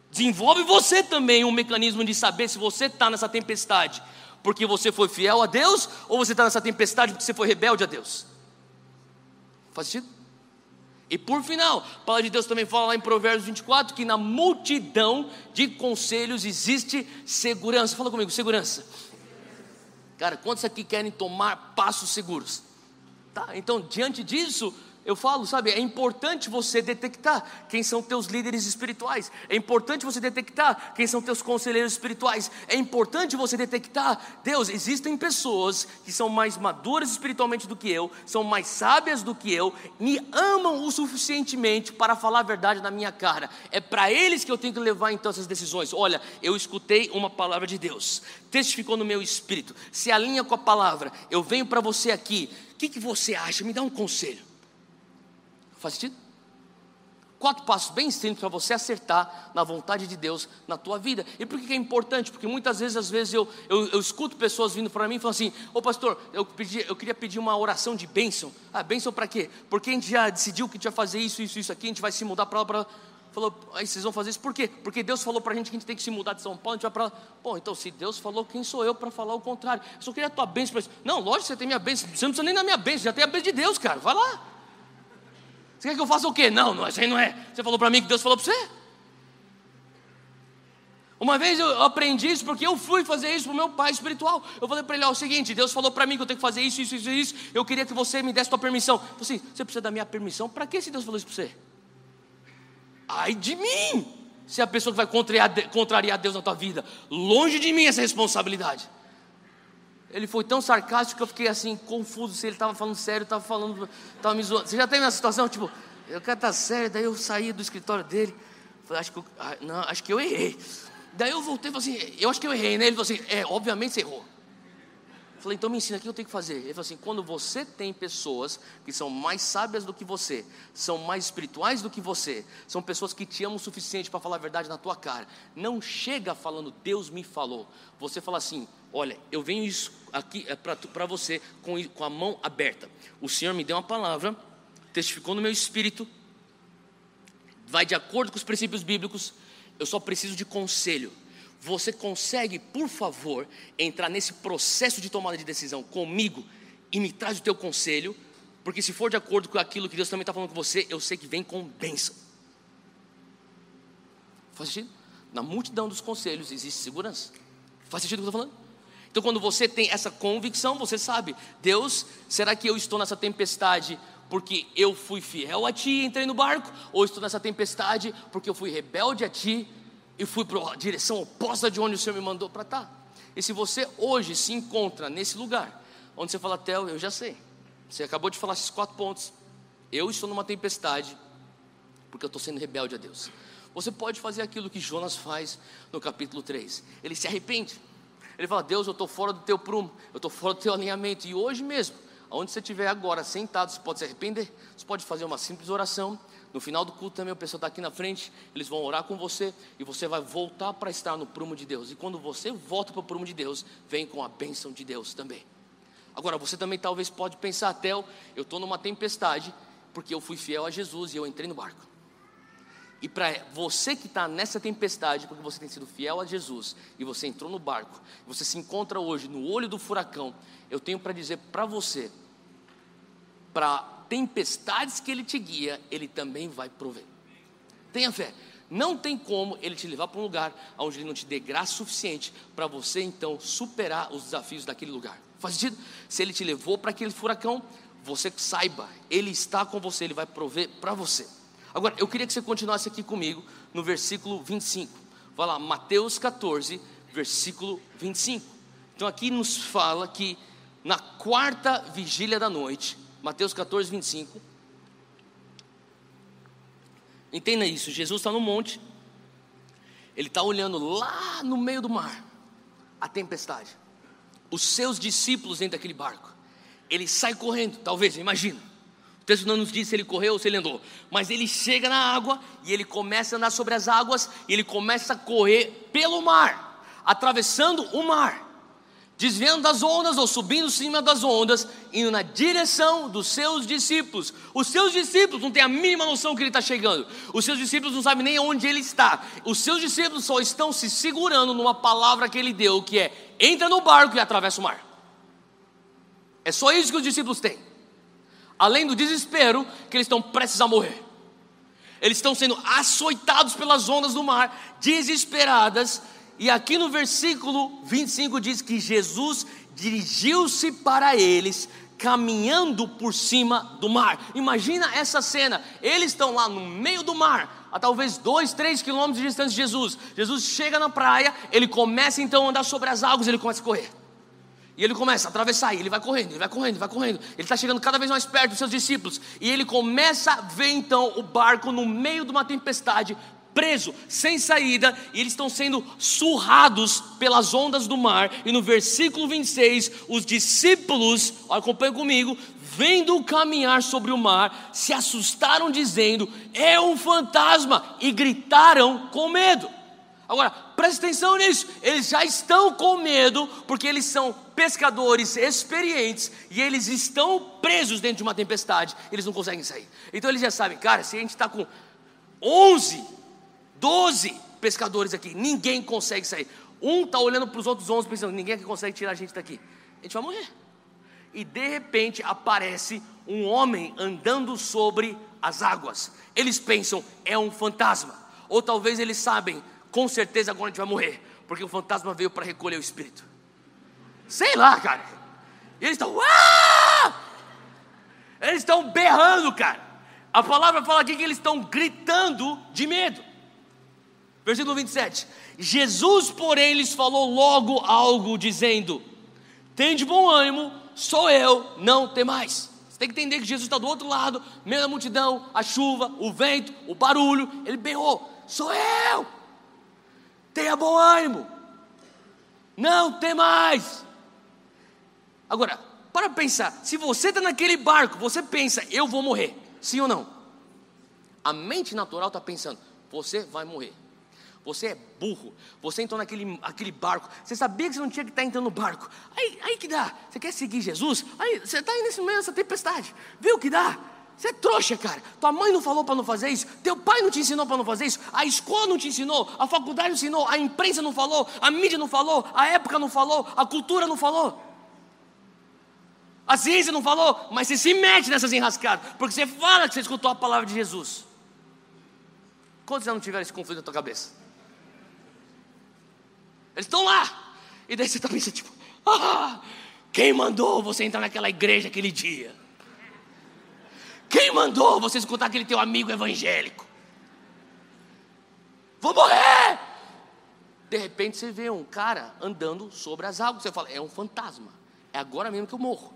Desenvolve você também um mecanismo de saber se você está nessa tempestade porque você foi fiel a Deus ou você está nessa tempestade porque você foi rebelde a Deus. Faz sentido? E por final, a palavra de Deus também fala lá em Provérbios 24 que na multidão de conselhos existe segurança. Fala comigo, segurança. Cara, quantos aqui querem tomar passos seguros? Tá? Então, diante disso, eu falo, sabe, é importante você detectar quem são teus líderes espirituais, é importante você detectar quem são teus conselheiros espirituais, é importante você detectar, Deus, existem pessoas que são mais maduras espiritualmente do que eu, são mais sábias do que eu, me amam o suficientemente para falar a verdade na minha cara, é para eles que eu tenho que levar então essas decisões. Olha, eu escutei uma palavra de Deus, testificou no meu espírito, se alinha com a palavra, eu venho para você aqui, o que, que você acha? Me dá um conselho. Faz sentido? Quatro passos bem simples para você acertar na vontade de Deus na tua vida. E por que é importante? Porque muitas vezes, às vezes, eu, eu, eu escuto pessoas vindo para mim e falam assim: Ô pastor, eu, pedi, eu queria pedir uma oração de bênção. Ah, bênção para quê? Porque a gente já decidiu que a gente vai fazer isso, isso, isso aqui, a gente vai se mudar para lá. Pra... Falou, aí vocês vão fazer isso por quê? Porque Deus falou para a gente que a gente tem que se mudar de São Paulo, a gente vai para lá. Bom, então se Deus falou, quem sou eu para falar o contrário? Eu só queria a tua bênção para isso. Não, lógico que você tem minha bênção. Você não precisa nem da minha bênção, já tem a bênção de Deus, cara. Vai lá. Você quer que eu faça o quê? Não, não, isso aí não é. Você falou para mim que Deus falou para você? Uma vez eu aprendi isso porque eu fui fazer isso para o meu pai espiritual. Eu falei para ele: ó, é o seguinte, Deus falou para mim que eu tenho que fazer isso, isso, isso, isso. Eu queria que você me desse tua permissão. Eu falei assim: você precisa da minha permissão? Para que se Deus falou isso para você? Ai de mim! Se é a pessoa que vai contrariar, Deus na tua vida, longe de mim essa responsabilidade. Ele foi tão sarcástico que eu fiquei assim, confuso se ele estava falando sério, estava falando, estava me zoando. Você já teve uma situação, tipo, eu quero estar sério, daí eu saí do escritório dele, falei, acho que eu, ah, não, acho que eu errei. Daí eu voltei e falei assim, eu acho que eu errei, né? Ele falou assim, é, obviamente você errou. Eu falei, então me ensina o que eu tenho que fazer. Ele falou assim: quando você tem pessoas que são mais sábias do que você, são mais espirituais do que você, são pessoas que te amam o suficiente para falar a verdade na tua cara, não chega falando, Deus me falou. Você fala assim: olha, eu venho isso aqui é para você com, com a mão aberta. O Senhor me deu uma palavra, testificou no meu espírito, vai de acordo com os princípios bíblicos, eu só preciso de conselho. Você consegue, por favor, entrar nesse processo de tomada de decisão comigo e me traz o teu conselho, porque se for de acordo com aquilo que Deus também está falando com você, eu sei que vem com bênção. Faz sentido? Na multidão dos conselhos existe segurança. Faz sentido o que eu estou falando? Então, quando você tem essa convicção, você sabe, Deus, será que eu estou nessa tempestade porque eu fui fiel a Ti e entrei no barco? Ou estou nessa tempestade porque eu fui rebelde a Ti e fui para a direção oposta de onde o Senhor me mandou para estar. Tá. E se você hoje se encontra nesse lugar, onde você fala, Theo, eu já sei. Você acabou de falar esses quatro pontos. Eu estou numa tempestade, porque eu estou sendo rebelde a Deus. Você pode fazer aquilo que Jonas faz no capítulo 3. Ele se arrepende. Ele fala, Deus, eu estou fora do teu prumo, eu estou fora do teu alinhamento. E hoje mesmo, aonde você estiver agora, sentado, você pode se arrepender. Você pode fazer uma simples oração no final do culto também, o pessoal está aqui na frente, eles vão orar com você e você vai voltar para estar no prumo de Deus. E quando você volta para o prumo de Deus, vem com a bênção de Deus também. Agora, você também talvez pode pensar, Theo, eu estou numa tempestade porque eu fui fiel a Jesus e eu entrei no barco. E para você que está nessa tempestade, porque você tem sido fiel a Jesus e você entrou no barco, você se encontra hoje no olho do furacão, eu tenho para dizer para você, para tempestades que Ele te guia, Ele também vai prover. Tenha fé. Não tem como Ele te levar para um lugar onde Ele não te dê graça suficiente para você então superar os desafios daquele lugar. Faz sentido? Se Ele te levou para aquele furacão, você saiba, Ele está com você, Ele vai prover para você. Agora, eu queria que você continuasse aqui comigo no versículo 25. Vai lá, Mateus 14, versículo 25. Então aqui nos fala que na quarta vigília da noite, Mateus 14, 25. Entenda isso: Jesus está no monte, ele está olhando lá no meio do mar, a tempestade. Os seus discípulos dentro daquele barco, ele sai correndo, talvez, imagina. O texto não nos diz se ele correu ou se ele andou, mas ele chega na água e ele começa a andar sobre as águas, e ele começa a correr pelo mar, atravessando o mar desviando das ondas ou subindo cima das ondas, indo na direção dos seus discípulos. Os seus discípulos não têm a mínima noção que ele está chegando. Os seus discípulos não sabem nem onde ele está. Os seus discípulos só estão se segurando numa palavra que ele deu, que é: entra no barco e atravessa o mar. É só isso que os discípulos têm. Além do desespero que eles estão prestes a morrer. Eles estão sendo açoitados pelas ondas do mar, desesperadas, e aqui no versículo 25 diz que Jesus dirigiu-se para eles, caminhando por cima do mar. Imagina essa cena. Eles estão lá no meio do mar, a talvez dois, três quilômetros de distância de Jesus. Jesus chega na praia, ele começa então a andar sobre as águas, ele começa a correr. E ele começa a atravessar, ele vai correndo, ele vai correndo, ele vai correndo. Ele está chegando cada vez mais perto dos seus discípulos. E ele começa a ver então o barco no meio de uma tempestade, preso, sem saída, e eles estão sendo surrados pelas ondas do mar. E no versículo 26, os discípulos, acompanha comigo, vendo caminhar sobre o mar, se assustaram, dizendo: É um fantasma, e gritaram com medo. Agora, preste atenção nisso, eles já estão com medo, porque eles são pescadores experientes e eles estão presos dentro de uma tempestade, eles não conseguem sair. Então eles já sabem, cara, se a gente está com 11 12 pescadores aqui, ninguém consegue sair. Um está olhando para os outros 11 pensando: ninguém aqui consegue tirar a gente daqui. A gente vai morrer. E de repente aparece um homem andando sobre as águas. Eles pensam: é um fantasma. Ou talvez eles sabem, com certeza agora a gente vai morrer, porque o fantasma veio para recolher o espírito. Sei lá, cara. E eles estão. Eles estão berrando, cara. A palavra fala aqui que eles estão gritando de medo. Versículo 27. Jesus, porém, lhes falou logo algo, dizendo: Tem de bom ânimo, sou eu, não tem mais. Você tem que entender que Jesus está do outro lado, meio da multidão, a chuva, o vento, o barulho. Ele berrou: Sou eu, tenha bom ânimo, não tem mais. Agora, para pensar, se você está naquele barco, você pensa, eu vou morrer, sim ou não? A mente natural está pensando, você vai morrer. Você é burro. Você entrou naquele aquele barco. Você sabia que você não tinha que estar entrando no barco. Aí, aí que dá. Você quer seguir Jesus? Aí você está aí nesse meio dessa tempestade. Viu que dá? Você é trouxa, cara. Tua mãe não falou para não fazer isso. Teu pai não te ensinou para não fazer isso. A escola não te ensinou. A faculdade não ensinou. A imprensa não falou. A mídia não falou. A época não falou. A cultura não falou. A ciência não falou. Mas você se mete nessas enrascadas. Porque você fala que você escutou a palavra de Jesus. Quantos já não tiveram esse conflito na tua cabeça? Eles estão lá. E daí você está pensando, tipo, ah, quem mandou você entrar naquela igreja aquele dia? Quem mandou você escutar aquele teu amigo evangélico? Vou morrer! De repente você vê um cara andando sobre as águas. Você fala, é um fantasma. É agora mesmo que eu morro.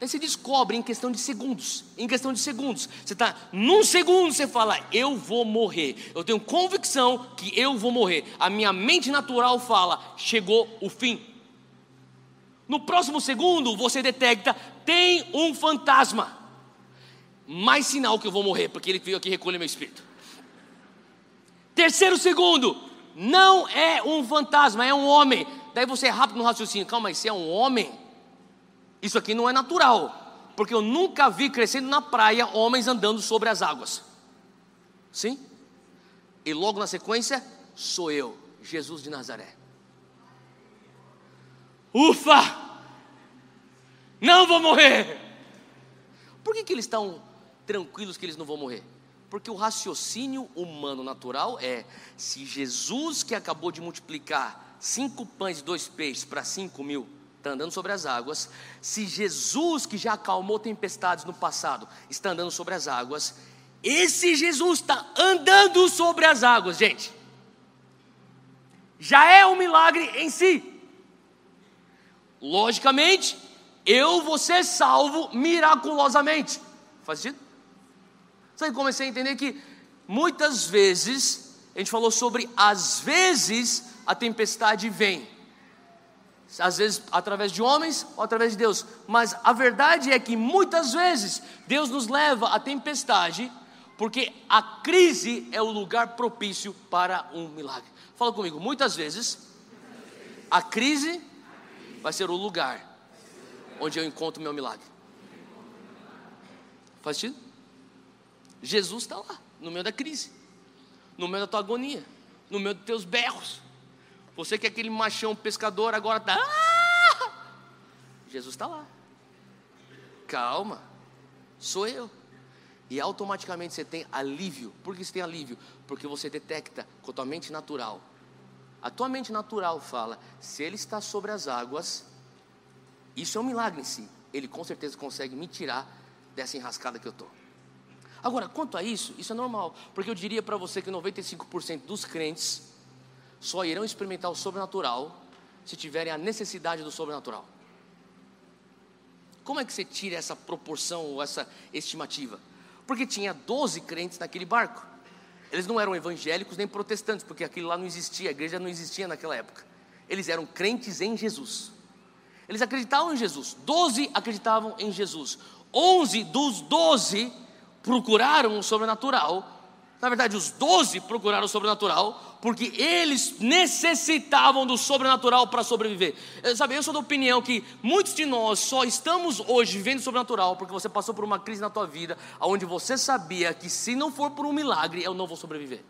Daí você descobre em questão de segundos. Em questão de segundos. Você está num segundo, você fala, eu vou morrer. Eu tenho convicção que eu vou morrer. A minha mente natural fala, chegou o fim. No próximo segundo, você detecta, tem um fantasma. Mais sinal que eu vou morrer, porque ele veio aqui recolher meu espírito. Terceiro segundo, não é um fantasma, é um homem. Daí você é rápido no raciocínio, calma, mas se é um homem, isso aqui não é natural, porque eu nunca vi crescendo na praia homens andando sobre as águas. Sim? E logo na sequência, sou eu, Jesus de Nazaré. Ufa! Não vou morrer! Por que, que eles estão tranquilos que eles não vão morrer? Porque o raciocínio humano natural é: se Jesus, que acabou de multiplicar cinco pães e dois peixes para cinco mil, está andando sobre as águas, se Jesus, que já acalmou tempestades no passado, está andando sobre as águas, esse Jesus está andando sobre as águas, gente, já é um milagre em si. Logicamente, eu vou ser salvo miraculosamente. Faz sentido? Sabe, comecei a entender que muitas vezes, a gente falou sobre as vezes a tempestade vem às vezes através de homens ou através de Deus, mas a verdade é que muitas vezes Deus nos leva à tempestade, porque a crise é o lugar propício para um milagre. Fala comigo, muitas vezes a crise vai ser o lugar onde eu encontro meu milagre. Faz sentido? Jesus está lá, no meio da crise, no meio da tua agonia, no meio dos teus berros. Você que é aquele machão pescador agora está. Ah! Jesus está lá. Calma, sou eu. E automaticamente você tem alívio. Por que você tem alívio? Porque você detecta com a tua mente natural. A tua mente natural fala: se ele está sobre as águas, isso é um milagre em si. Ele com certeza consegue me tirar dessa enrascada que eu estou. Agora, quanto a isso, isso é normal, porque eu diria para você que 95% dos crentes só irão experimentar o sobrenatural se tiverem a necessidade do sobrenatural. Como é que você tira essa proporção ou essa estimativa? Porque tinha 12 crentes naquele barco. Eles não eram evangélicos nem protestantes, porque aquilo lá não existia, a igreja não existia naquela época. Eles eram crentes em Jesus. Eles acreditavam em Jesus. Doze acreditavam em Jesus. Onze dos doze procuraram o sobrenatural. Na verdade, os doze procuraram o sobrenatural porque eles necessitavam do sobrenatural para sobreviver. Eu, sabe, eu sou da opinião que muitos de nós só estamos hoje vivendo sobrenatural porque você passou por uma crise na tua vida, onde você sabia que se não for por um milagre, eu não vou sobreviver.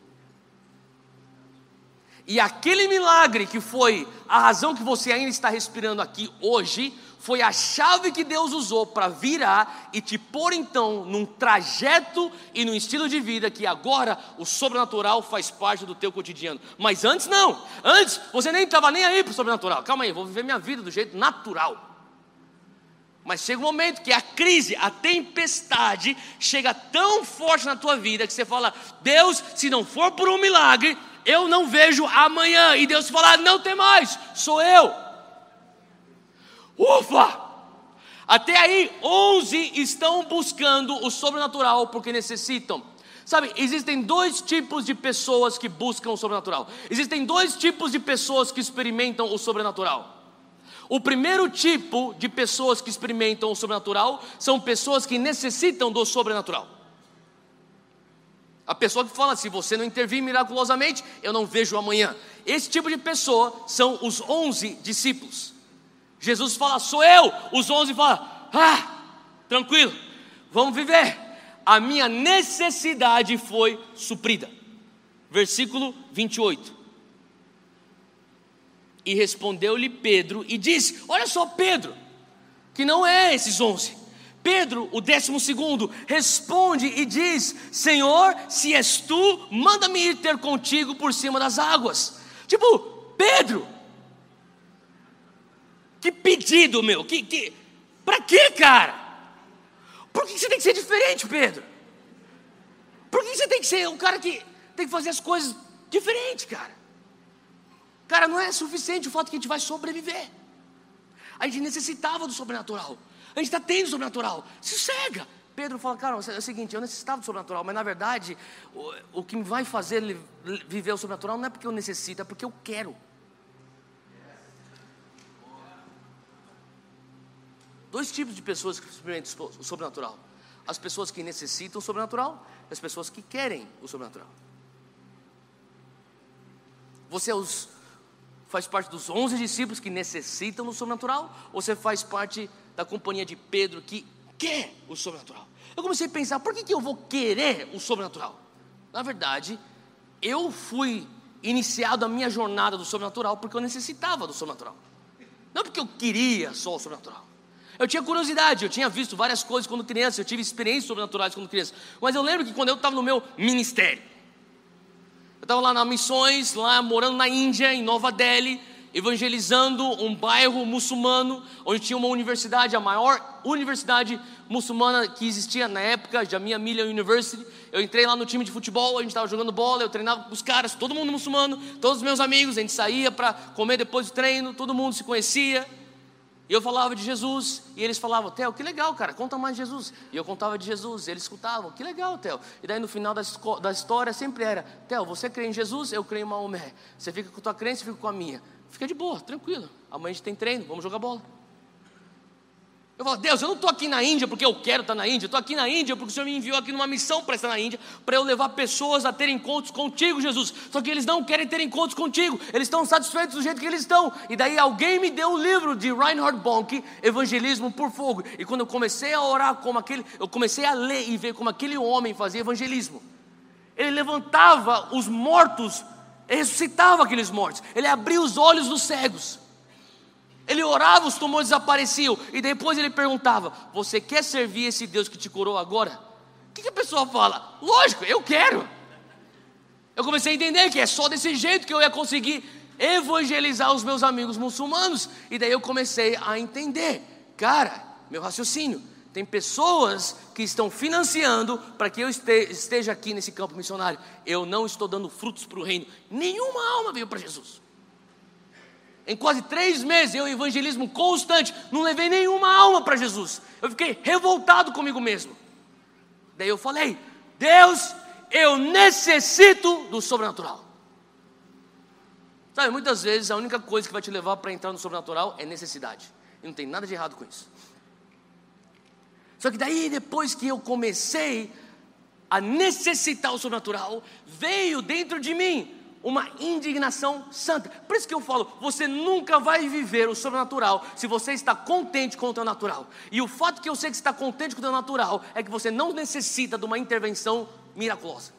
E aquele milagre que foi a razão que você ainda está respirando aqui hoje, foi a chave que Deus usou para virar e te pôr então num trajeto e num estilo de vida que agora o sobrenatural faz parte do teu cotidiano. Mas antes não. Antes você nem estava nem aí para o sobrenatural. Calma aí, vou viver minha vida do jeito natural. Mas chega um momento que a crise, a tempestade chega tão forte na tua vida que você fala: Deus, se não for por um milagre, eu não vejo amanhã. E Deus fala: não tem mais, sou eu. Ufa! Até aí, 11 estão buscando o sobrenatural porque necessitam. Sabe, existem dois tipos de pessoas que buscam o sobrenatural. Existem dois tipos de pessoas que experimentam o sobrenatural. O primeiro tipo de pessoas que experimentam o sobrenatural são pessoas que necessitam do sobrenatural. A pessoa que fala, se você não intervir miraculosamente, eu não vejo amanhã. Esse tipo de pessoa são os onze discípulos. Jesus fala, sou eu. Os onze falam, ah, tranquilo, vamos viver. A minha necessidade foi suprida. Versículo 28. E respondeu-lhe Pedro e disse: Olha só, Pedro, que não é esses onze Pedro, o décimo segundo, responde e diz: Senhor, se és tu, manda-me ir ter contigo por cima das águas. Tipo, Pedro, que pedido meu, que, que, pra quê, cara? Por que você tem que ser diferente, Pedro? Por que você tem que ser um cara que tem que fazer as coisas diferente, cara? Cara, não é suficiente o fato que a gente vai sobreviver. A gente necessitava do sobrenatural. A gente está tendo sobrenatural. Se cega. Pedro fala, cara, é o seguinte, eu necessitava do sobrenatural, mas na verdade, o, o que me vai fazer viver o sobrenatural não é porque eu necessito, é porque eu quero. Dois tipos de pessoas que experimentam o sobrenatural: as pessoas que necessitam o sobrenatural e as pessoas que querem o sobrenatural. Você é os, faz parte dos 11 discípulos que necessitam do sobrenatural ou você faz parte da companhia de Pedro que quer o sobrenatural. Eu comecei a pensar, por que, que eu vou querer o sobrenatural? Na verdade, eu fui iniciado a minha jornada do sobrenatural porque eu necessitava do sobrenatural. Não porque eu queria só o sobrenatural. Eu tinha curiosidade, eu tinha visto várias coisas quando criança, eu tive experiências sobrenaturais quando criança. Mas eu lembro que quando eu estava no meu ministério, estava lá nas missões, lá morando na Índia, em Nova Delhi, evangelizando um bairro muçulmano, onde tinha uma universidade, a maior universidade muçulmana que existia na época, Jamia Millia University. Eu entrei lá no time de futebol, a gente estava jogando bola, eu treinava com os caras, todo mundo muçulmano, todos os meus amigos, a gente saía para comer depois do treino, todo mundo se conhecia. E eu falava de Jesus, e eles falavam, Theo, que legal, cara, conta mais de Jesus. E eu contava de Jesus, e eles escutavam, que legal, Theo. E daí no final da, da história sempre era, Theo, você crê em Jesus, eu creio em Maomé. Você fica com a tua crença, eu fico com a minha. Fica de boa, tranquilo. Amanhã a gente tem treino, vamos jogar bola. Eu falo, Deus, eu não estou aqui na Índia porque eu quero estar na Índia, estou aqui na Índia porque o Senhor me enviou aqui numa missão para estar na Índia, para eu levar pessoas a terem encontros contigo, Jesus. Só que eles não querem ter encontros contigo, eles estão satisfeitos do jeito que eles estão. E daí alguém me deu o livro de Reinhard Bonk, Evangelismo por Fogo. E quando eu comecei a orar como aquele, eu comecei a ler e ver como aquele homem fazia evangelismo. Ele levantava os mortos ressuscitava aqueles mortos, ele abria os olhos dos cegos, ele orava, os tumores desapareciam, e depois ele perguntava: Você quer servir esse Deus que te curou agora? O que, que a pessoa fala? Lógico, eu quero. Eu comecei a entender que é só desse jeito que eu ia conseguir evangelizar os meus amigos muçulmanos, e daí eu comecei a entender, cara, meu raciocínio. Tem pessoas que estão financiando para que eu esteja aqui nesse campo missionário. Eu não estou dando frutos para o reino. Nenhuma alma veio para Jesus. Em quase três meses, eu evangelismo constante, não levei nenhuma alma para Jesus. Eu fiquei revoltado comigo mesmo. Daí eu falei: Deus, eu necessito do sobrenatural. Sabe, muitas vezes a única coisa que vai te levar para entrar no sobrenatural é necessidade. E não tem nada de errado com isso. Só que daí, depois que eu comecei a necessitar o sobrenatural, veio dentro de mim uma indignação santa. Por isso que eu falo, você nunca vai viver o sobrenatural se você está contente com o teu natural. E o fato que eu sei que está contente com o teu natural é que você não necessita de uma intervenção miraculosa.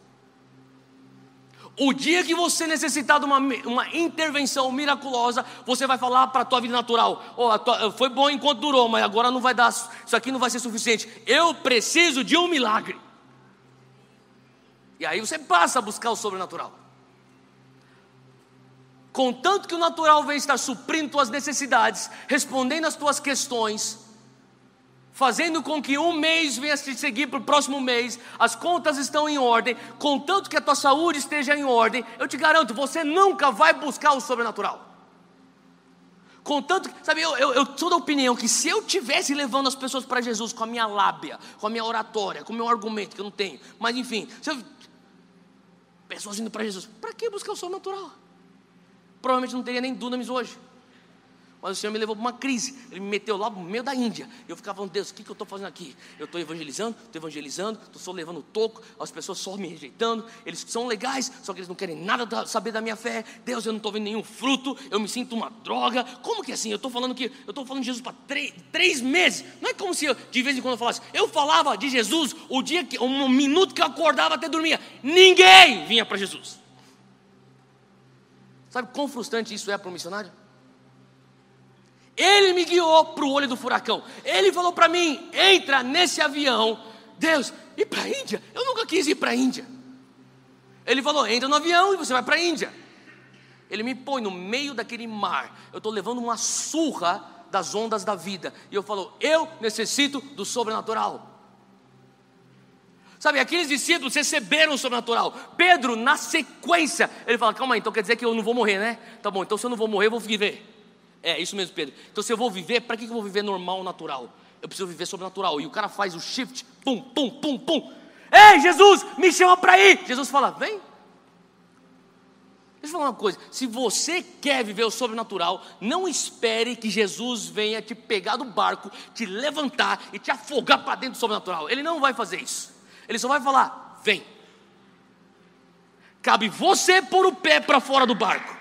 O dia que você necessitar de uma, uma intervenção miraculosa, você vai falar para a tua vida natural: oh, foi bom enquanto durou, mas agora não vai dar, isso aqui não vai ser suficiente. Eu preciso de um milagre. E aí você passa a buscar o sobrenatural. Contanto que o natural vem estar suprindo tuas necessidades, respondendo às tuas questões, fazendo com que um mês venha se seguir para o próximo mês, as contas estão em ordem, contanto que a tua saúde esteja em ordem, eu te garanto, você nunca vai buscar o sobrenatural. Contanto, sabe, eu, eu, eu sou da opinião que se eu tivesse levando as pessoas para Jesus com a minha lábia, com a minha oratória, com o meu argumento, que eu não tenho, mas enfim, eu, pessoas indo para Jesus, para que buscar o sobrenatural? Provavelmente não teria nem dunamis hoje. Mas o Senhor me levou para uma crise. Ele me meteu lá no meio da Índia. Eu ficava falando, Deus, o que, que eu estou fazendo aqui? Eu estou evangelizando, estou evangelizando, estou só levando toco, as pessoas só me rejeitando. Eles são legais, só que eles não querem nada da, saber da minha fé. Deus, eu não estou vendo nenhum fruto, eu me sinto uma droga. Como que é assim? Eu estou falando que eu estou falando de Jesus para três, meses. Não é como se eu, de vez em quando eu falasse, eu falava de Jesus o dia que, um minuto que eu acordava até dormia. Ninguém vinha para Jesus. Sabe quão frustrante isso é para o missionário? Ele me guiou para o olho do furacão. Ele falou para mim: entra nesse avião. Deus, e para a Índia? Eu nunca quis ir para a Índia. Ele falou: entra no avião e você vai para a Índia. Ele me põe no meio daquele mar. Eu estou levando uma surra das ondas da vida. E eu falo: eu necessito do sobrenatural. Sabe, aqueles discípulos receberam o sobrenatural. Pedro, na sequência, ele fala: calma aí, então quer dizer que eu não vou morrer, né? Tá bom, então se eu não vou morrer, eu vou viver. É, isso mesmo, Pedro. Então, se eu vou viver, para que eu vou viver normal, natural? Eu preciso viver sobrenatural. E o cara faz o shift, pum, pum, pum, pum. Ei, Jesus, me chama para ir. Jesus fala: vem. Deixa eu falar uma coisa: se você quer viver o sobrenatural, não espere que Jesus venha te pegar do barco, te levantar e te afogar para dentro do sobrenatural. Ele não vai fazer isso. Ele só vai falar: vem. Cabe você pôr o pé para fora do barco.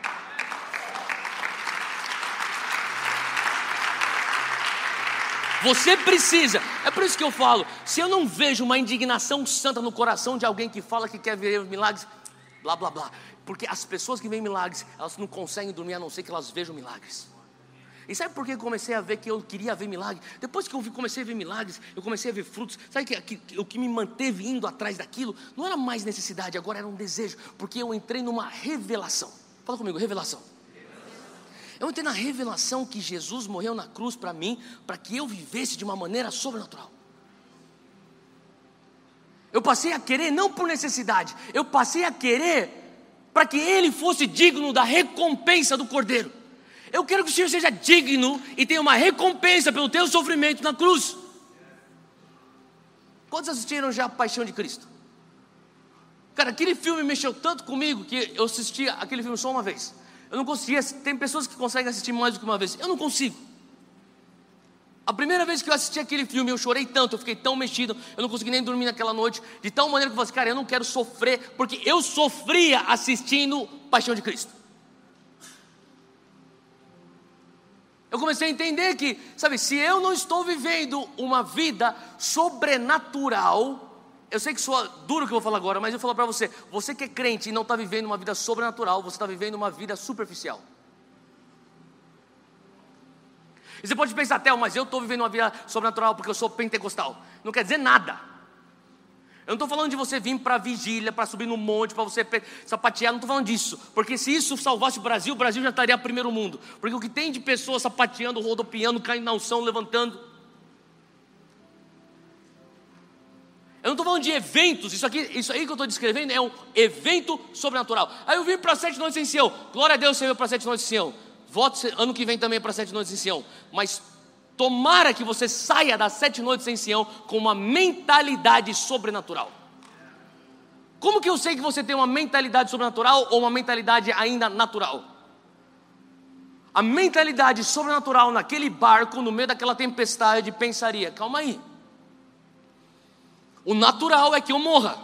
Você precisa. É por isso que eu falo: se eu não vejo uma indignação santa no coração de alguém que fala que quer ver milagres, blá blá blá. Porque as pessoas que veem milagres, elas não conseguem dormir a não ser que elas vejam milagres. E sabe por que eu comecei a ver que eu queria ver milagres? Depois que eu comecei a ver milagres, eu comecei a ver frutos. Sabe que, que, o que me manteve indo atrás daquilo não era mais necessidade, agora era um desejo, porque eu entrei numa revelação. Fala comigo, revelação. Eu entrei na revelação que Jesus morreu na cruz para mim, para que eu vivesse de uma maneira sobrenatural. Eu passei a querer não por necessidade, eu passei a querer para que ele fosse digno da recompensa do Cordeiro. Eu quero que o Senhor seja digno e tenha uma recompensa pelo teu sofrimento na cruz. Quantos assistiram já a Paixão de Cristo? Cara, aquele filme mexeu tanto comigo que eu assisti aquele filme só uma vez. Eu não conseguia. Tem pessoas que conseguem assistir mais do que uma vez. Eu não consigo. A primeira vez que eu assisti aquele filme, eu chorei tanto, eu fiquei tão mexido, eu não consegui nem dormir naquela noite, de tal maneira que eu falei, assim, cara, eu não quero sofrer, porque eu sofria assistindo Paixão de Cristo. Eu comecei a entender que, sabe, se eu não estou vivendo uma vida sobrenatural, eu sei que soa duro o que eu vou falar agora, mas eu falar para você: você que é crente e não está vivendo uma vida sobrenatural, você está vivendo uma vida superficial. E você pode pensar até, mas eu estou vivendo uma vida sobrenatural porque eu sou pentecostal. Não quer dizer nada. Eu não estou falando de você vir para vigília, para subir no monte, para você sapatear, não estou falando disso. Porque se isso salvasse o Brasil, o Brasil já estaria primeiro mundo. Porque o que tem de pessoas sapateando, rodopiando, caindo na unção, levantando. Eu não estou falando de eventos, isso, aqui, isso aí que eu estou descrevendo é um evento sobrenatural. Aí eu vim para sete noites em Sião. Glória a Deus, você veio para sete noites em Sião. Voto ano que vem também para sete noites em Sião. Mas tomara que você saia das sete noites em Sião com uma mentalidade sobrenatural. Como que eu sei que você tem uma mentalidade sobrenatural ou uma mentalidade ainda natural? A mentalidade sobrenatural naquele barco, no meio daquela tempestade, pensaria: calma aí. O natural é que eu morra.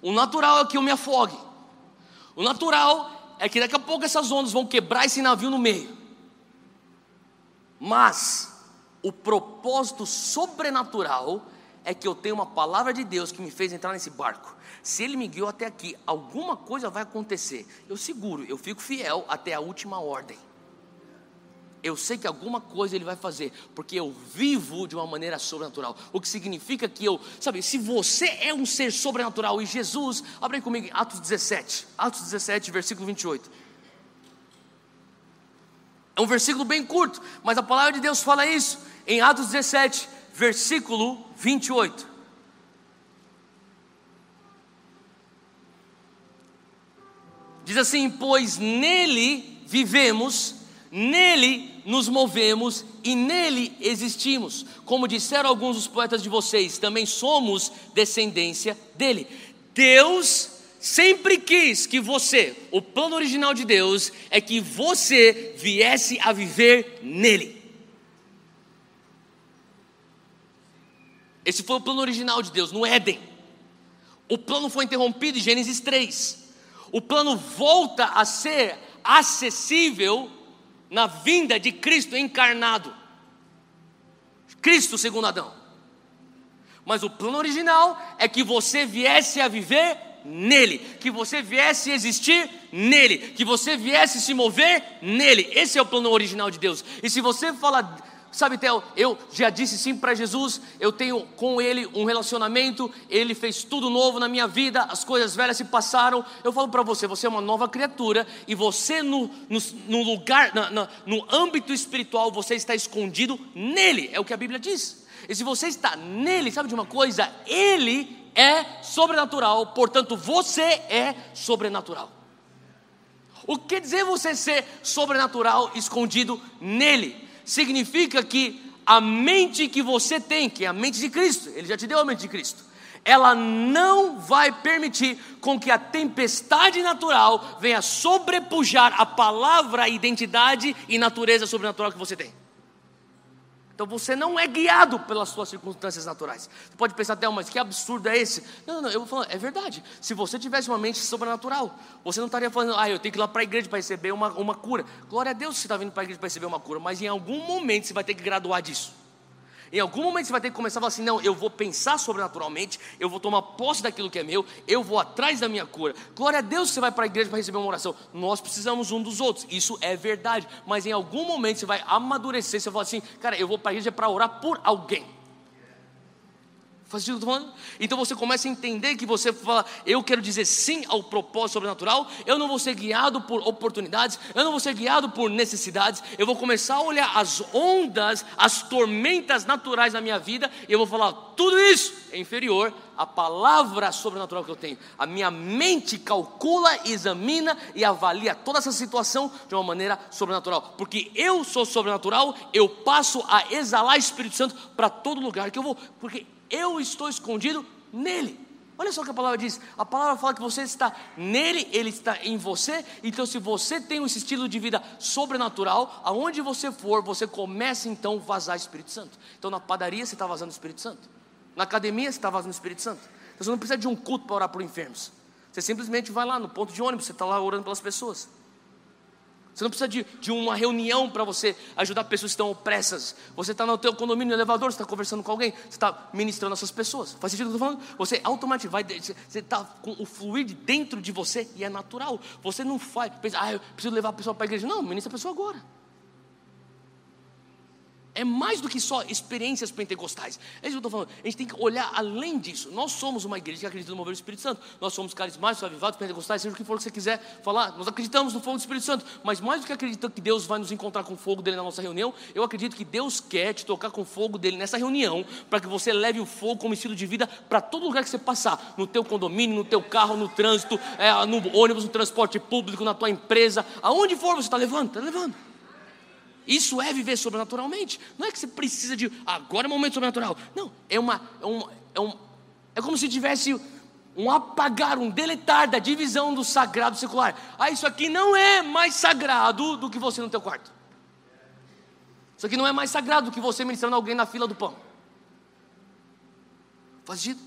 O natural é que eu me afogue. O natural é que daqui a pouco essas ondas vão quebrar esse navio no meio. Mas o propósito sobrenatural é que eu tenho uma palavra de Deus que me fez entrar nesse barco. Se ele me guiou até aqui, alguma coisa vai acontecer. Eu seguro, eu fico fiel até a última ordem. Eu sei que alguma coisa ele vai fazer, porque eu vivo de uma maneira sobrenatural. O que significa que eu, sabe, se você é um ser sobrenatural e Jesus, abre comigo Atos 17, Atos 17, versículo 28. É um versículo bem curto, mas a palavra de Deus fala isso em Atos 17, versículo 28. Diz assim: Pois nele vivemos, nele nos movemos e nele existimos. Como disseram alguns dos poetas de vocês, também somos descendência dele. Deus sempre quis que você, o plano original de Deus é que você viesse a viver nele. Esse foi o plano original de Deus, no Éden. O plano foi interrompido em Gênesis 3. O plano volta a ser acessível na vinda de Cristo encarnado. Cristo segundo Adão. Mas o plano original é que você viesse a viver nele, que você viesse existir nele, que você viesse se mover nele. Esse é o plano original de Deus. E se você fala Sabe, Theo, eu já disse sim para Jesus, eu tenho com Ele um relacionamento, Ele fez tudo novo na minha vida, as coisas velhas se passaram. Eu falo para você, você é uma nova criatura e você no, no, no lugar, na, na, no âmbito espiritual, você está escondido nele, é o que a Bíblia diz. E se você está nele, sabe de uma coisa? Ele é sobrenatural, portanto você é sobrenatural. O que quer dizer você ser sobrenatural escondido nele? significa que a mente que você tem, que é a mente de Cristo, Ele já te deu a mente de Cristo, ela não vai permitir com que a tempestade natural venha sobrepujar a palavra, a identidade e natureza sobrenatural que você tem. Então você não é guiado pelas suas circunstâncias naturais. Você pode pensar até, mas que absurdo é esse? Não, não, não, eu vou falar, é verdade. Se você tivesse uma mente sobrenatural, você não estaria falando, ah, eu tenho que ir lá para a igreja para receber uma, uma cura. Glória a Deus que você está vindo para a igreja para receber uma cura, mas em algum momento você vai ter que graduar disso. Em algum momento você vai ter que começar a falar assim: não, eu vou pensar sobrenaturalmente, eu vou tomar posse daquilo que é meu, eu vou atrás da minha cura. Glória a Deus você vai para a igreja para receber uma oração. Nós precisamos um dos outros, isso é verdade. Mas em algum momento você vai amadurecer, você vai falar assim: cara, eu vou para a igreja para orar por alguém. Faz sentido que eu falando? Então você começa a entender que você fala, eu quero dizer sim ao propósito sobrenatural, eu não vou ser guiado por oportunidades, eu não vou ser guiado por necessidades, eu vou começar a olhar as ondas, as tormentas naturais da minha vida, e eu vou falar, tudo isso é inferior à palavra sobrenatural que eu tenho. A minha mente calcula, examina e avalia toda essa situação de uma maneira sobrenatural, porque eu sou sobrenatural, eu passo a exalar Espírito Santo para todo lugar que eu vou, porque eu estou escondido nele. Olha só o que a palavra diz. A palavra fala que você está nele, ele está em você. Então, se você tem esse estilo de vida sobrenatural, aonde você for, você começa então a vazar Espírito Santo. Então, na padaria você está vazando Espírito Santo. Na academia você está vazando Espírito Santo. Então, você não precisa de um culto para orar por enfermos. Você simplesmente vai lá no ponto de ônibus, você está lá orando pelas pessoas. Você não precisa de, de uma reunião para você ajudar pessoas que estão opressas. Você está no teu condomínio, no elevador, você está conversando com alguém, você está ministrando essas pessoas. Faz sentido o que eu estou falando? Você automaticamente vai, você está com o fluir dentro de você e é natural. Você não faz, pensa, ah, eu preciso levar a pessoa para a igreja. Não, ministra a pessoa agora. É mais do que só experiências pentecostais. É isso que eu estou falando. A gente tem que olhar além disso. Nós somos uma igreja que acredita no mover do Espírito Santo. Nós somos carismáticos, avivados, pentecostais, seja o que for que você quiser falar. Nós acreditamos no fogo do Espírito Santo. Mas mais do que acreditar que Deus vai nos encontrar com o fogo dele na nossa reunião, eu acredito que Deus quer te tocar com o fogo dele nessa reunião, para que você leve o fogo como estilo de vida para todo lugar que você passar. No teu condomínio, no teu carro, no trânsito, é, no ônibus, no transporte público, na tua empresa. Aonde for você está levando, está levando. Isso é viver sobrenaturalmente. Não é que você precisa de agora é um momento sobrenatural. Não, é uma é um, é, um, é como se tivesse um apagar, um deletar da divisão do sagrado secular. Ah, isso aqui não é mais sagrado do que você no teu quarto. Isso aqui não é mais sagrado do que você ministrando alguém na fila do pão. Faz sentido?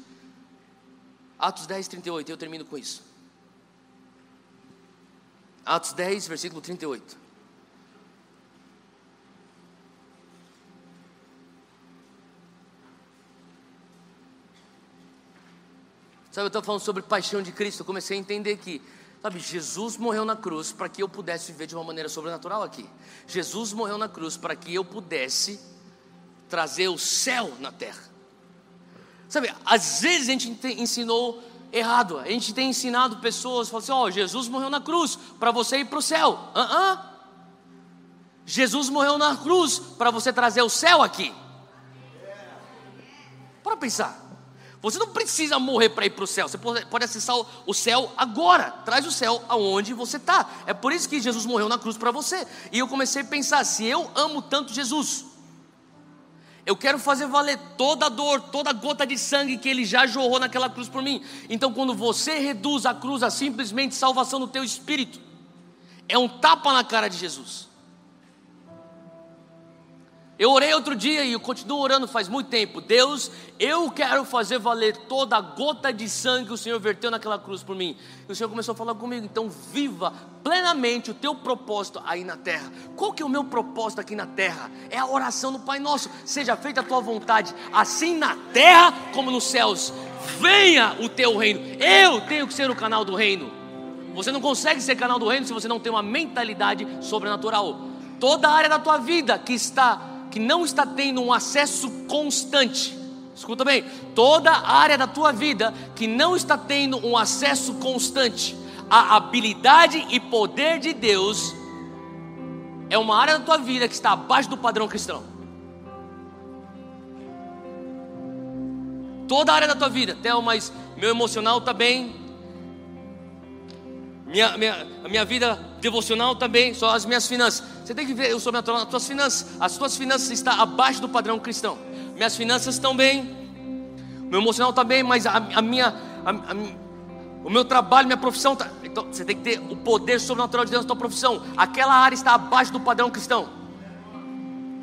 Atos 10, 38, eu termino com isso. Atos 10, versículo 38. Sabe, eu estou falando sobre paixão de Cristo. Eu comecei a entender que, sabe, Jesus morreu na cruz para que eu pudesse viver de uma maneira sobrenatural aqui. Jesus morreu na cruz para que eu pudesse trazer o céu na terra. Sabe, às vezes a gente ensinou errado. A gente tem ensinado pessoas, falando assim: ó, oh, Jesus morreu na cruz para você ir para o céu. Uh -uh. Jesus morreu na cruz para você trazer o céu aqui. Para pensar. Você não precisa morrer para ir para o céu. Você pode acessar o céu agora. Traz o céu aonde você está. É por isso que Jesus morreu na cruz para você. E eu comecei a pensar: se eu amo tanto Jesus, eu quero fazer valer toda a dor, toda a gota de sangue que ele já jorrou naquela cruz por mim. Então, quando você reduz a cruz a simplesmente salvação do teu espírito, é um tapa na cara de Jesus. Eu orei outro dia e eu continuo orando faz muito tempo. Deus, eu quero fazer valer toda a gota de sangue que o Senhor verteu naquela cruz por mim. E o Senhor começou a falar comigo. Então, viva plenamente o teu propósito aí na terra. Qual que é o meu propósito aqui na terra? É a oração do Pai Nosso. Seja feita a tua vontade, assim na terra como nos céus. Venha o teu reino. Eu tenho que ser o canal do reino. Você não consegue ser canal do reino se você não tem uma mentalidade sobrenatural. Toda a área da tua vida que está que não está tendo um acesso constante, escuta bem, toda área da tua vida que não está tendo um acesso constante à habilidade e poder de Deus, é uma área da tua vida que está abaixo do padrão cristão. Toda área da tua vida, até o mais meu emocional está bem, minha, minha, minha vida devocional também, só as minhas finanças. Você tem que ver o sobrenatural nas tuas finanças. As tuas finanças estão abaixo do padrão cristão. Minhas finanças estão bem, meu emocional está bem, mas a, a minha, a, a, o meu trabalho, minha profissão, tá, então você tem que ter o poder sobrenatural de Deus na tua profissão. Aquela área está abaixo do padrão cristão.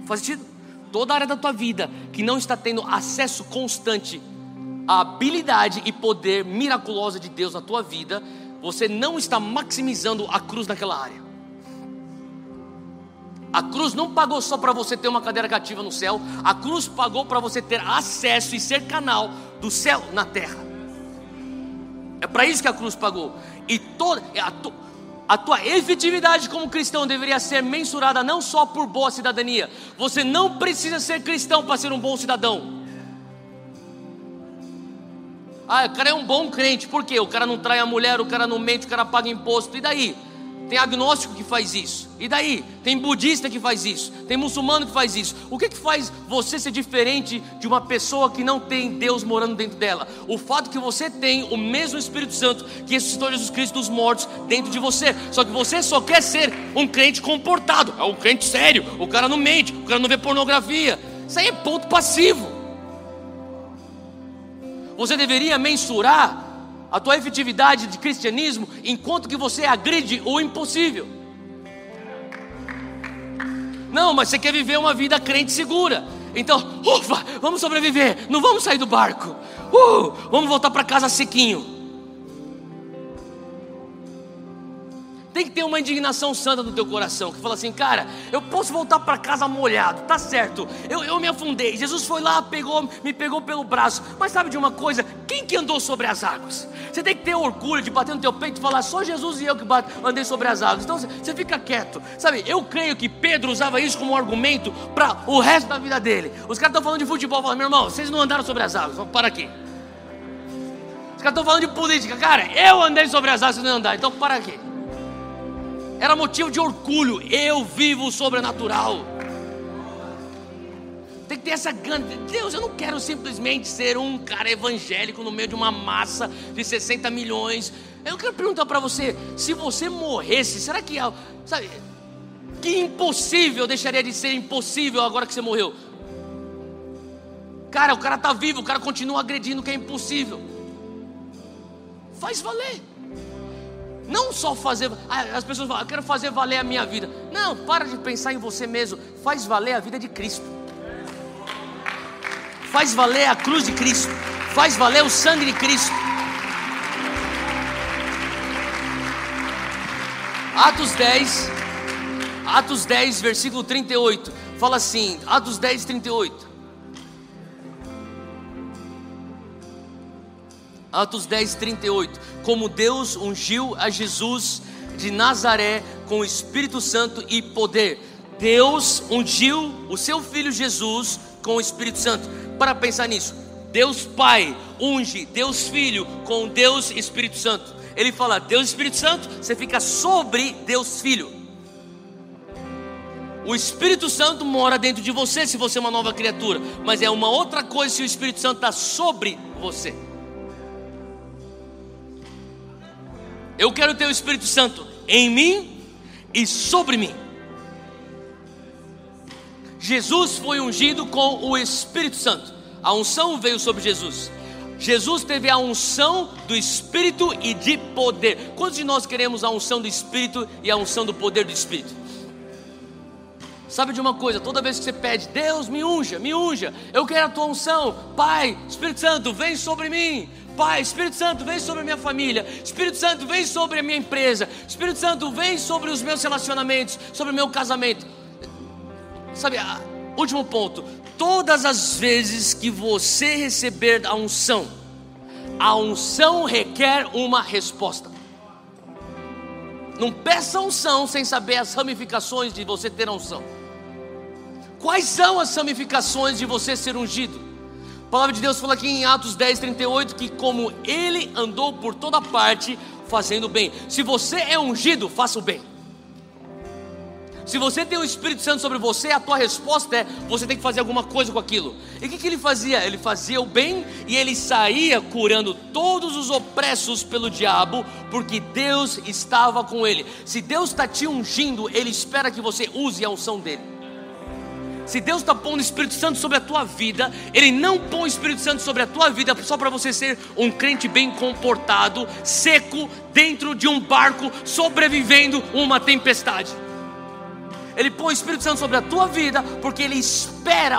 Faz sentido? Toda área da tua vida que não está tendo acesso constante à habilidade e poder miraculosa de Deus na tua vida, você não está maximizando a cruz naquela área. A cruz não pagou só para você ter uma cadeira cativa no céu, a cruz pagou para você ter acesso e ser canal do céu na terra. É para isso que a cruz pagou. E toda é a, a tua efetividade como cristão deveria ser mensurada não só por boa cidadania. Você não precisa ser cristão para ser um bom cidadão. Ah, o cara é um bom crente, por quê? O cara não trai a mulher, o cara não mente, o cara paga imposto, e daí? Tem agnóstico que faz isso, e daí? Tem budista que faz isso, tem muçulmano que faz isso. O que, que faz você ser diferente de uma pessoa que não tem Deus morando dentro dela? O fato que você tem o mesmo Espírito Santo que ressuscitou Jesus Cristo dos mortos dentro de você, só que você só quer ser um crente comportado, é um crente sério, o cara não mente, o cara não vê pornografia. Isso aí é ponto passivo. Você deveria mensurar a tua efetividade de cristianismo enquanto que você agride o impossível. Não, mas você quer viver uma vida crente segura. Então, ufa, vamos sobreviver, não vamos sair do barco. Uh, vamos voltar para casa sequinho. Tem que ter uma indignação santa no teu coração, que fala assim, cara, eu posso voltar para casa molhado, tá certo. Eu, eu me afundei. Jesus foi lá, pegou, me pegou pelo braço. Mas sabe de uma coisa? Quem que andou sobre as águas? Você tem que ter orgulho de bater no teu peito e falar, só Jesus e eu que andei sobre as águas. Então você fica quieto. Sabe, eu creio que Pedro usava isso como um argumento para o resto da vida dele. Os caras estão falando de futebol, falando, meu irmão, vocês não andaram sobre as águas, vamos para aqui. Os caras estão falando de política, cara, eu andei sobre as águas, vocês não andaram, então para aqui era motivo de orgulho. Eu vivo o sobrenatural. Tem que ter essa grande. Deus, eu não quero simplesmente ser um cara evangélico no meio de uma massa de 60 milhões. Eu quero perguntar para você: se você morresse, será que. Sabe, que impossível deixaria de ser impossível agora que você morreu? Cara, o cara está vivo, o cara continua agredindo o que é impossível. Faz valer. Não só fazer. As pessoas falam, eu quero fazer valer a minha vida. Não, para de pensar em você mesmo. Faz valer a vida de Cristo. Faz valer a cruz de Cristo. Faz valer o sangue de Cristo. Atos 10, Atos 10, versículo 38. Fala assim, Atos 10, 38. Atos 10, 38. Como Deus ungiu a Jesus de Nazaré com o Espírito Santo e poder. Deus ungiu o seu filho Jesus com o Espírito Santo. Para pensar nisso, Deus Pai unge Deus Filho com Deus Espírito Santo. Ele fala Deus Espírito Santo, você fica sobre Deus Filho. O Espírito Santo mora dentro de você se você é uma nova criatura, mas é uma outra coisa se o Espírito Santo está sobre você. Eu quero ter o Espírito Santo em mim e sobre mim. Jesus foi ungido com o Espírito Santo. A unção veio sobre Jesus. Jesus teve a unção do Espírito e de poder. Quantos de nós queremos a unção do Espírito e a unção do poder do Espírito? Sabe de uma coisa, toda vez que você pede, Deus me unja, me unja, eu quero a tua unção, Pai, Espírito Santo, vem sobre mim, Pai, Espírito Santo, vem sobre a minha família. Espírito Santo, vem sobre a minha empresa. Espírito Santo, vem sobre os meus relacionamentos, sobre o meu casamento. Sabe, último ponto. Todas as vezes que você receber a unção, a unção requer uma resposta. Não peça unção sem saber as ramificações de você ter a unção. Quais são as ramificações de você ser ungido? A palavra de Deus fala aqui em Atos 10, 38 que, como ele andou por toda parte fazendo bem. Se você é ungido, faça o bem. Se você tem o Espírito Santo sobre você, a tua resposta é: você tem que fazer alguma coisa com aquilo. E o que, que ele fazia? Ele fazia o bem e ele saía curando todos os opressos pelo diabo, porque Deus estava com ele. Se Deus está te ungindo, ele espera que você use a unção dele. Se Deus está pondo o Espírito Santo sobre a tua vida, Ele não põe o Espírito Santo sobre a tua vida só para você ser um crente bem comportado, seco, dentro de um barco, sobrevivendo uma tempestade. Ele põe o Espírito Santo sobre a tua vida, porque Ele espera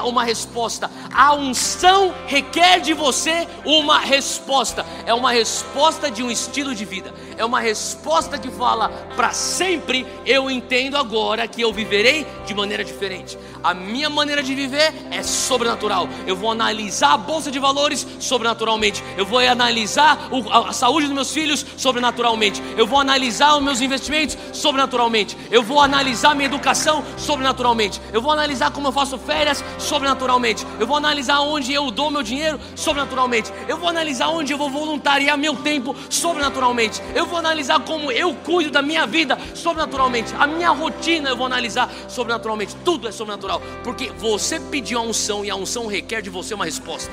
uma resposta. A unção requer de você uma resposta. É uma resposta de um estilo de vida. É uma resposta que fala: para sempre eu entendo agora que eu viverei de maneira diferente. A minha maneira de viver é sobrenatural. Eu vou analisar a bolsa de valores sobrenaturalmente. Eu vou analisar a saúde dos meus filhos sobrenaturalmente. Eu vou analisar os meus investimentos sobrenaturalmente. Eu vou analisar minha educação sobrenaturalmente. Eu vou analisar como eu faço férias sobrenaturalmente. Eu vou analisar onde eu dou meu dinheiro sobrenaturalmente. Eu vou analisar onde eu vou voluntariar meu tempo sobrenaturalmente. Eu vou analisar como eu cuido da minha vida sobrenaturalmente. A minha rotina eu vou analisar sobrenaturalmente. Tudo é sobrenatural, porque você pediu a unção e a unção requer de você uma resposta.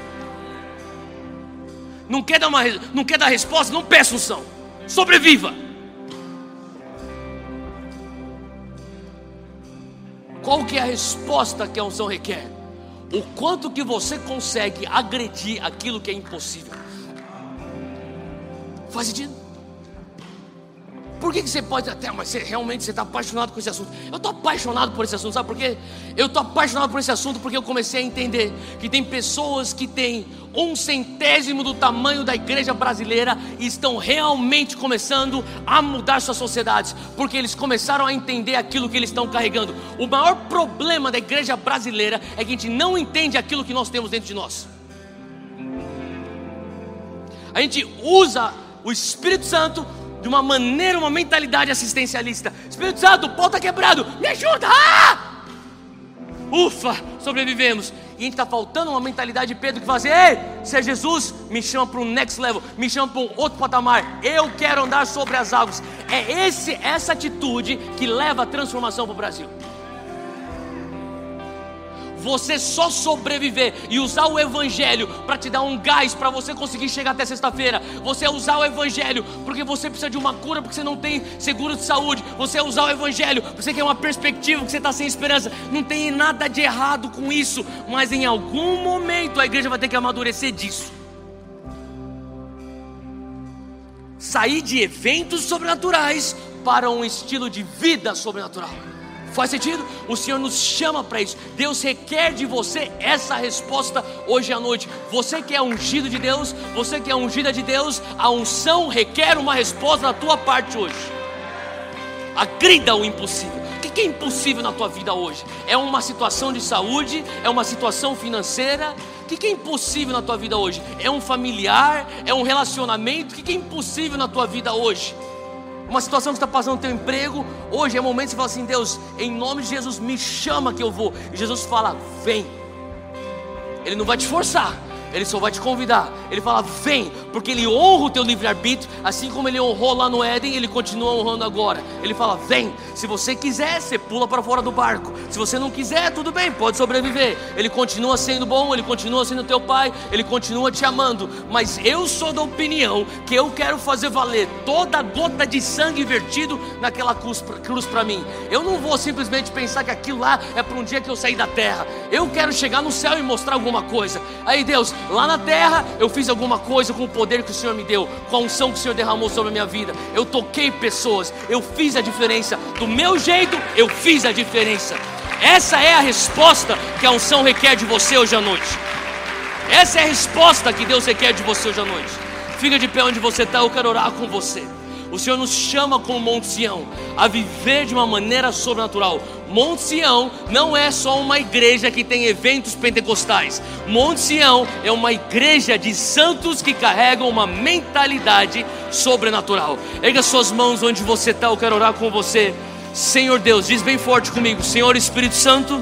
Não quer dar uma, não quer dar resposta? Não peça unção. Sobreviva. Qual que é a resposta que a unção requer? O quanto que você consegue agredir aquilo que é impossível. Faz sentido? Por que, que você pode até, mas você, realmente você está apaixonado por esse assunto? Eu estou apaixonado por esse assunto, sabe por quê? Eu estou apaixonado por esse assunto porque eu comecei a entender que tem pessoas que têm um centésimo do tamanho da igreja brasileira e estão realmente começando a mudar suas sociedades, porque eles começaram a entender aquilo que eles estão carregando. O maior problema da igreja brasileira é que a gente não entende aquilo que nós temos dentro de nós. A gente usa o Espírito Santo de uma maneira, uma mentalidade assistencialista. Espírito Santo, o pau está quebrado, me ajuda! Ah! Ufa, sobrevivemos. E a gente está faltando uma mentalidade de Pedro que fala assim: Ei, se é Jesus, me chama para um next level, me chama para um outro patamar. Eu quero andar sobre as águas. É esse, essa atitude que leva a transformação para o Brasil você só sobreviver e usar o Evangelho para te dar um gás para você conseguir chegar até sexta-feira. Você usar o Evangelho porque você precisa de uma cura, porque você não tem seguro de saúde. Você usar o Evangelho porque você quer uma perspectiva, porque você está sem esperança. Não tem nada de errado com isso, mas em algum momento a igreja vai ter que amadurecer disso. Sair de eventos sobrenaturais para um estilo de vida sobrenatural. Faz sentido? O Senhor nos chama para isso. Deus requer de você essa resposta hoje à noite. Você que é ungido de Deus, você que é ungida de Deus, a unção requer uma resposta da tua parte hoje. Agrida o impossível. O que é impossível na tua vida hoje? É uma situação de saúde? É uma situação financeira? O que é impossível na tua vida hoje? É um familiar? É um relacionamento? O que é impossível na tua vida hoje? Uma situação que está passando no teu emprego, hoje é o momento de você falar assim: Deus, em nome de Jesus, me chama que eu vou. E Jesus fala: vem. Ele não vai te forçar, ele só vai te convidar. Ele fala: vem, porque ele honra o teu livre-arbítrio, assim como ele honrou lá no Éden, ele continua honrando agora. Ele fala: vem, se você quiser, você pula para fora do barco. Se você não quiser, tudo bem, pode sobreviver. Ele continua sendo bom, ele continua sendo teu pai, ele continua te amando. Mas eu sou da opinião que eu quero fazer valer toda gota de sangue vertido naquela cruz para mim. Eu não vou simplesmente pensar que aquilo lá é para um dia que eu sair da terra. Eu quero chegar no céu e mostrar alguma coisa. Aí, Deus, lá na terra eu fiz alguma coisa com o poder que o Senhor me deu, com a unção que o Senhor derramou sobre a minha vida. Eu toquei pessoas, eu fiz a diferença. Do meu jeito, eu fiz a diferença. Essa é a resposta que a unção requer de você hoje à noite. Essa é a resposta que Deus requer de você hoje à noite. Fica de pé onde você está, eu quero orar com você. O Senhor nos chama como Monte Sião a viver de uma maneira sobrenatural. Monte Sião não é só uma igreja que tem eventos pentecostais. Monte Sião é uma igreja de santos que carregam uma mentalidade sobrenatural. Erga suas mãos onde você está, eu quero orar com você. Senhor Deus, diz bem forte comigo: Senhor Espírito Santo,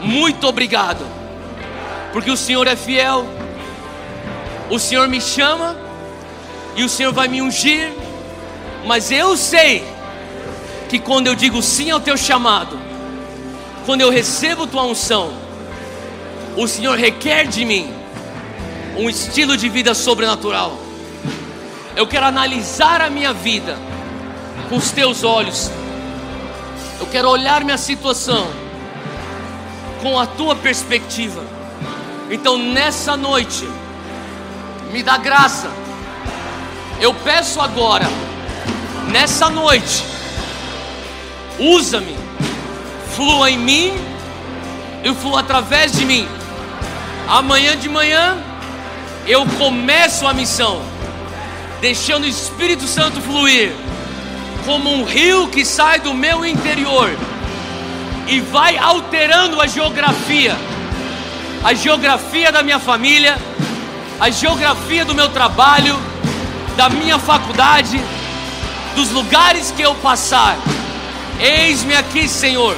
muito obrigado, porque o Senhor é fiel, o Senhor me chama e o Senhor vai me ungir, mas eu sei que quando eu digo sim ao teu chamado, quando eu recebo tua unção, o Senhor requer de mim um estilo de vida sobrenatural. Eu quero analisar a minha vida com os teus olhos. Eu quero olhar minha situação com a tua perspectiva. Então nessa noite, me dá graça eu peço agora, nessa noite, usa-me, flua em mim e flua através de mim. Amanhã de manhã, eu começo a missão, deixando o Espírito Santo fluir, como um rio que sai do meu interior e vai alterando a geografia, a geografia da minha família, a geografia do meu trabalho da minha faculdade, dos lugares que eu passar. Eis-me aqui, Senhor.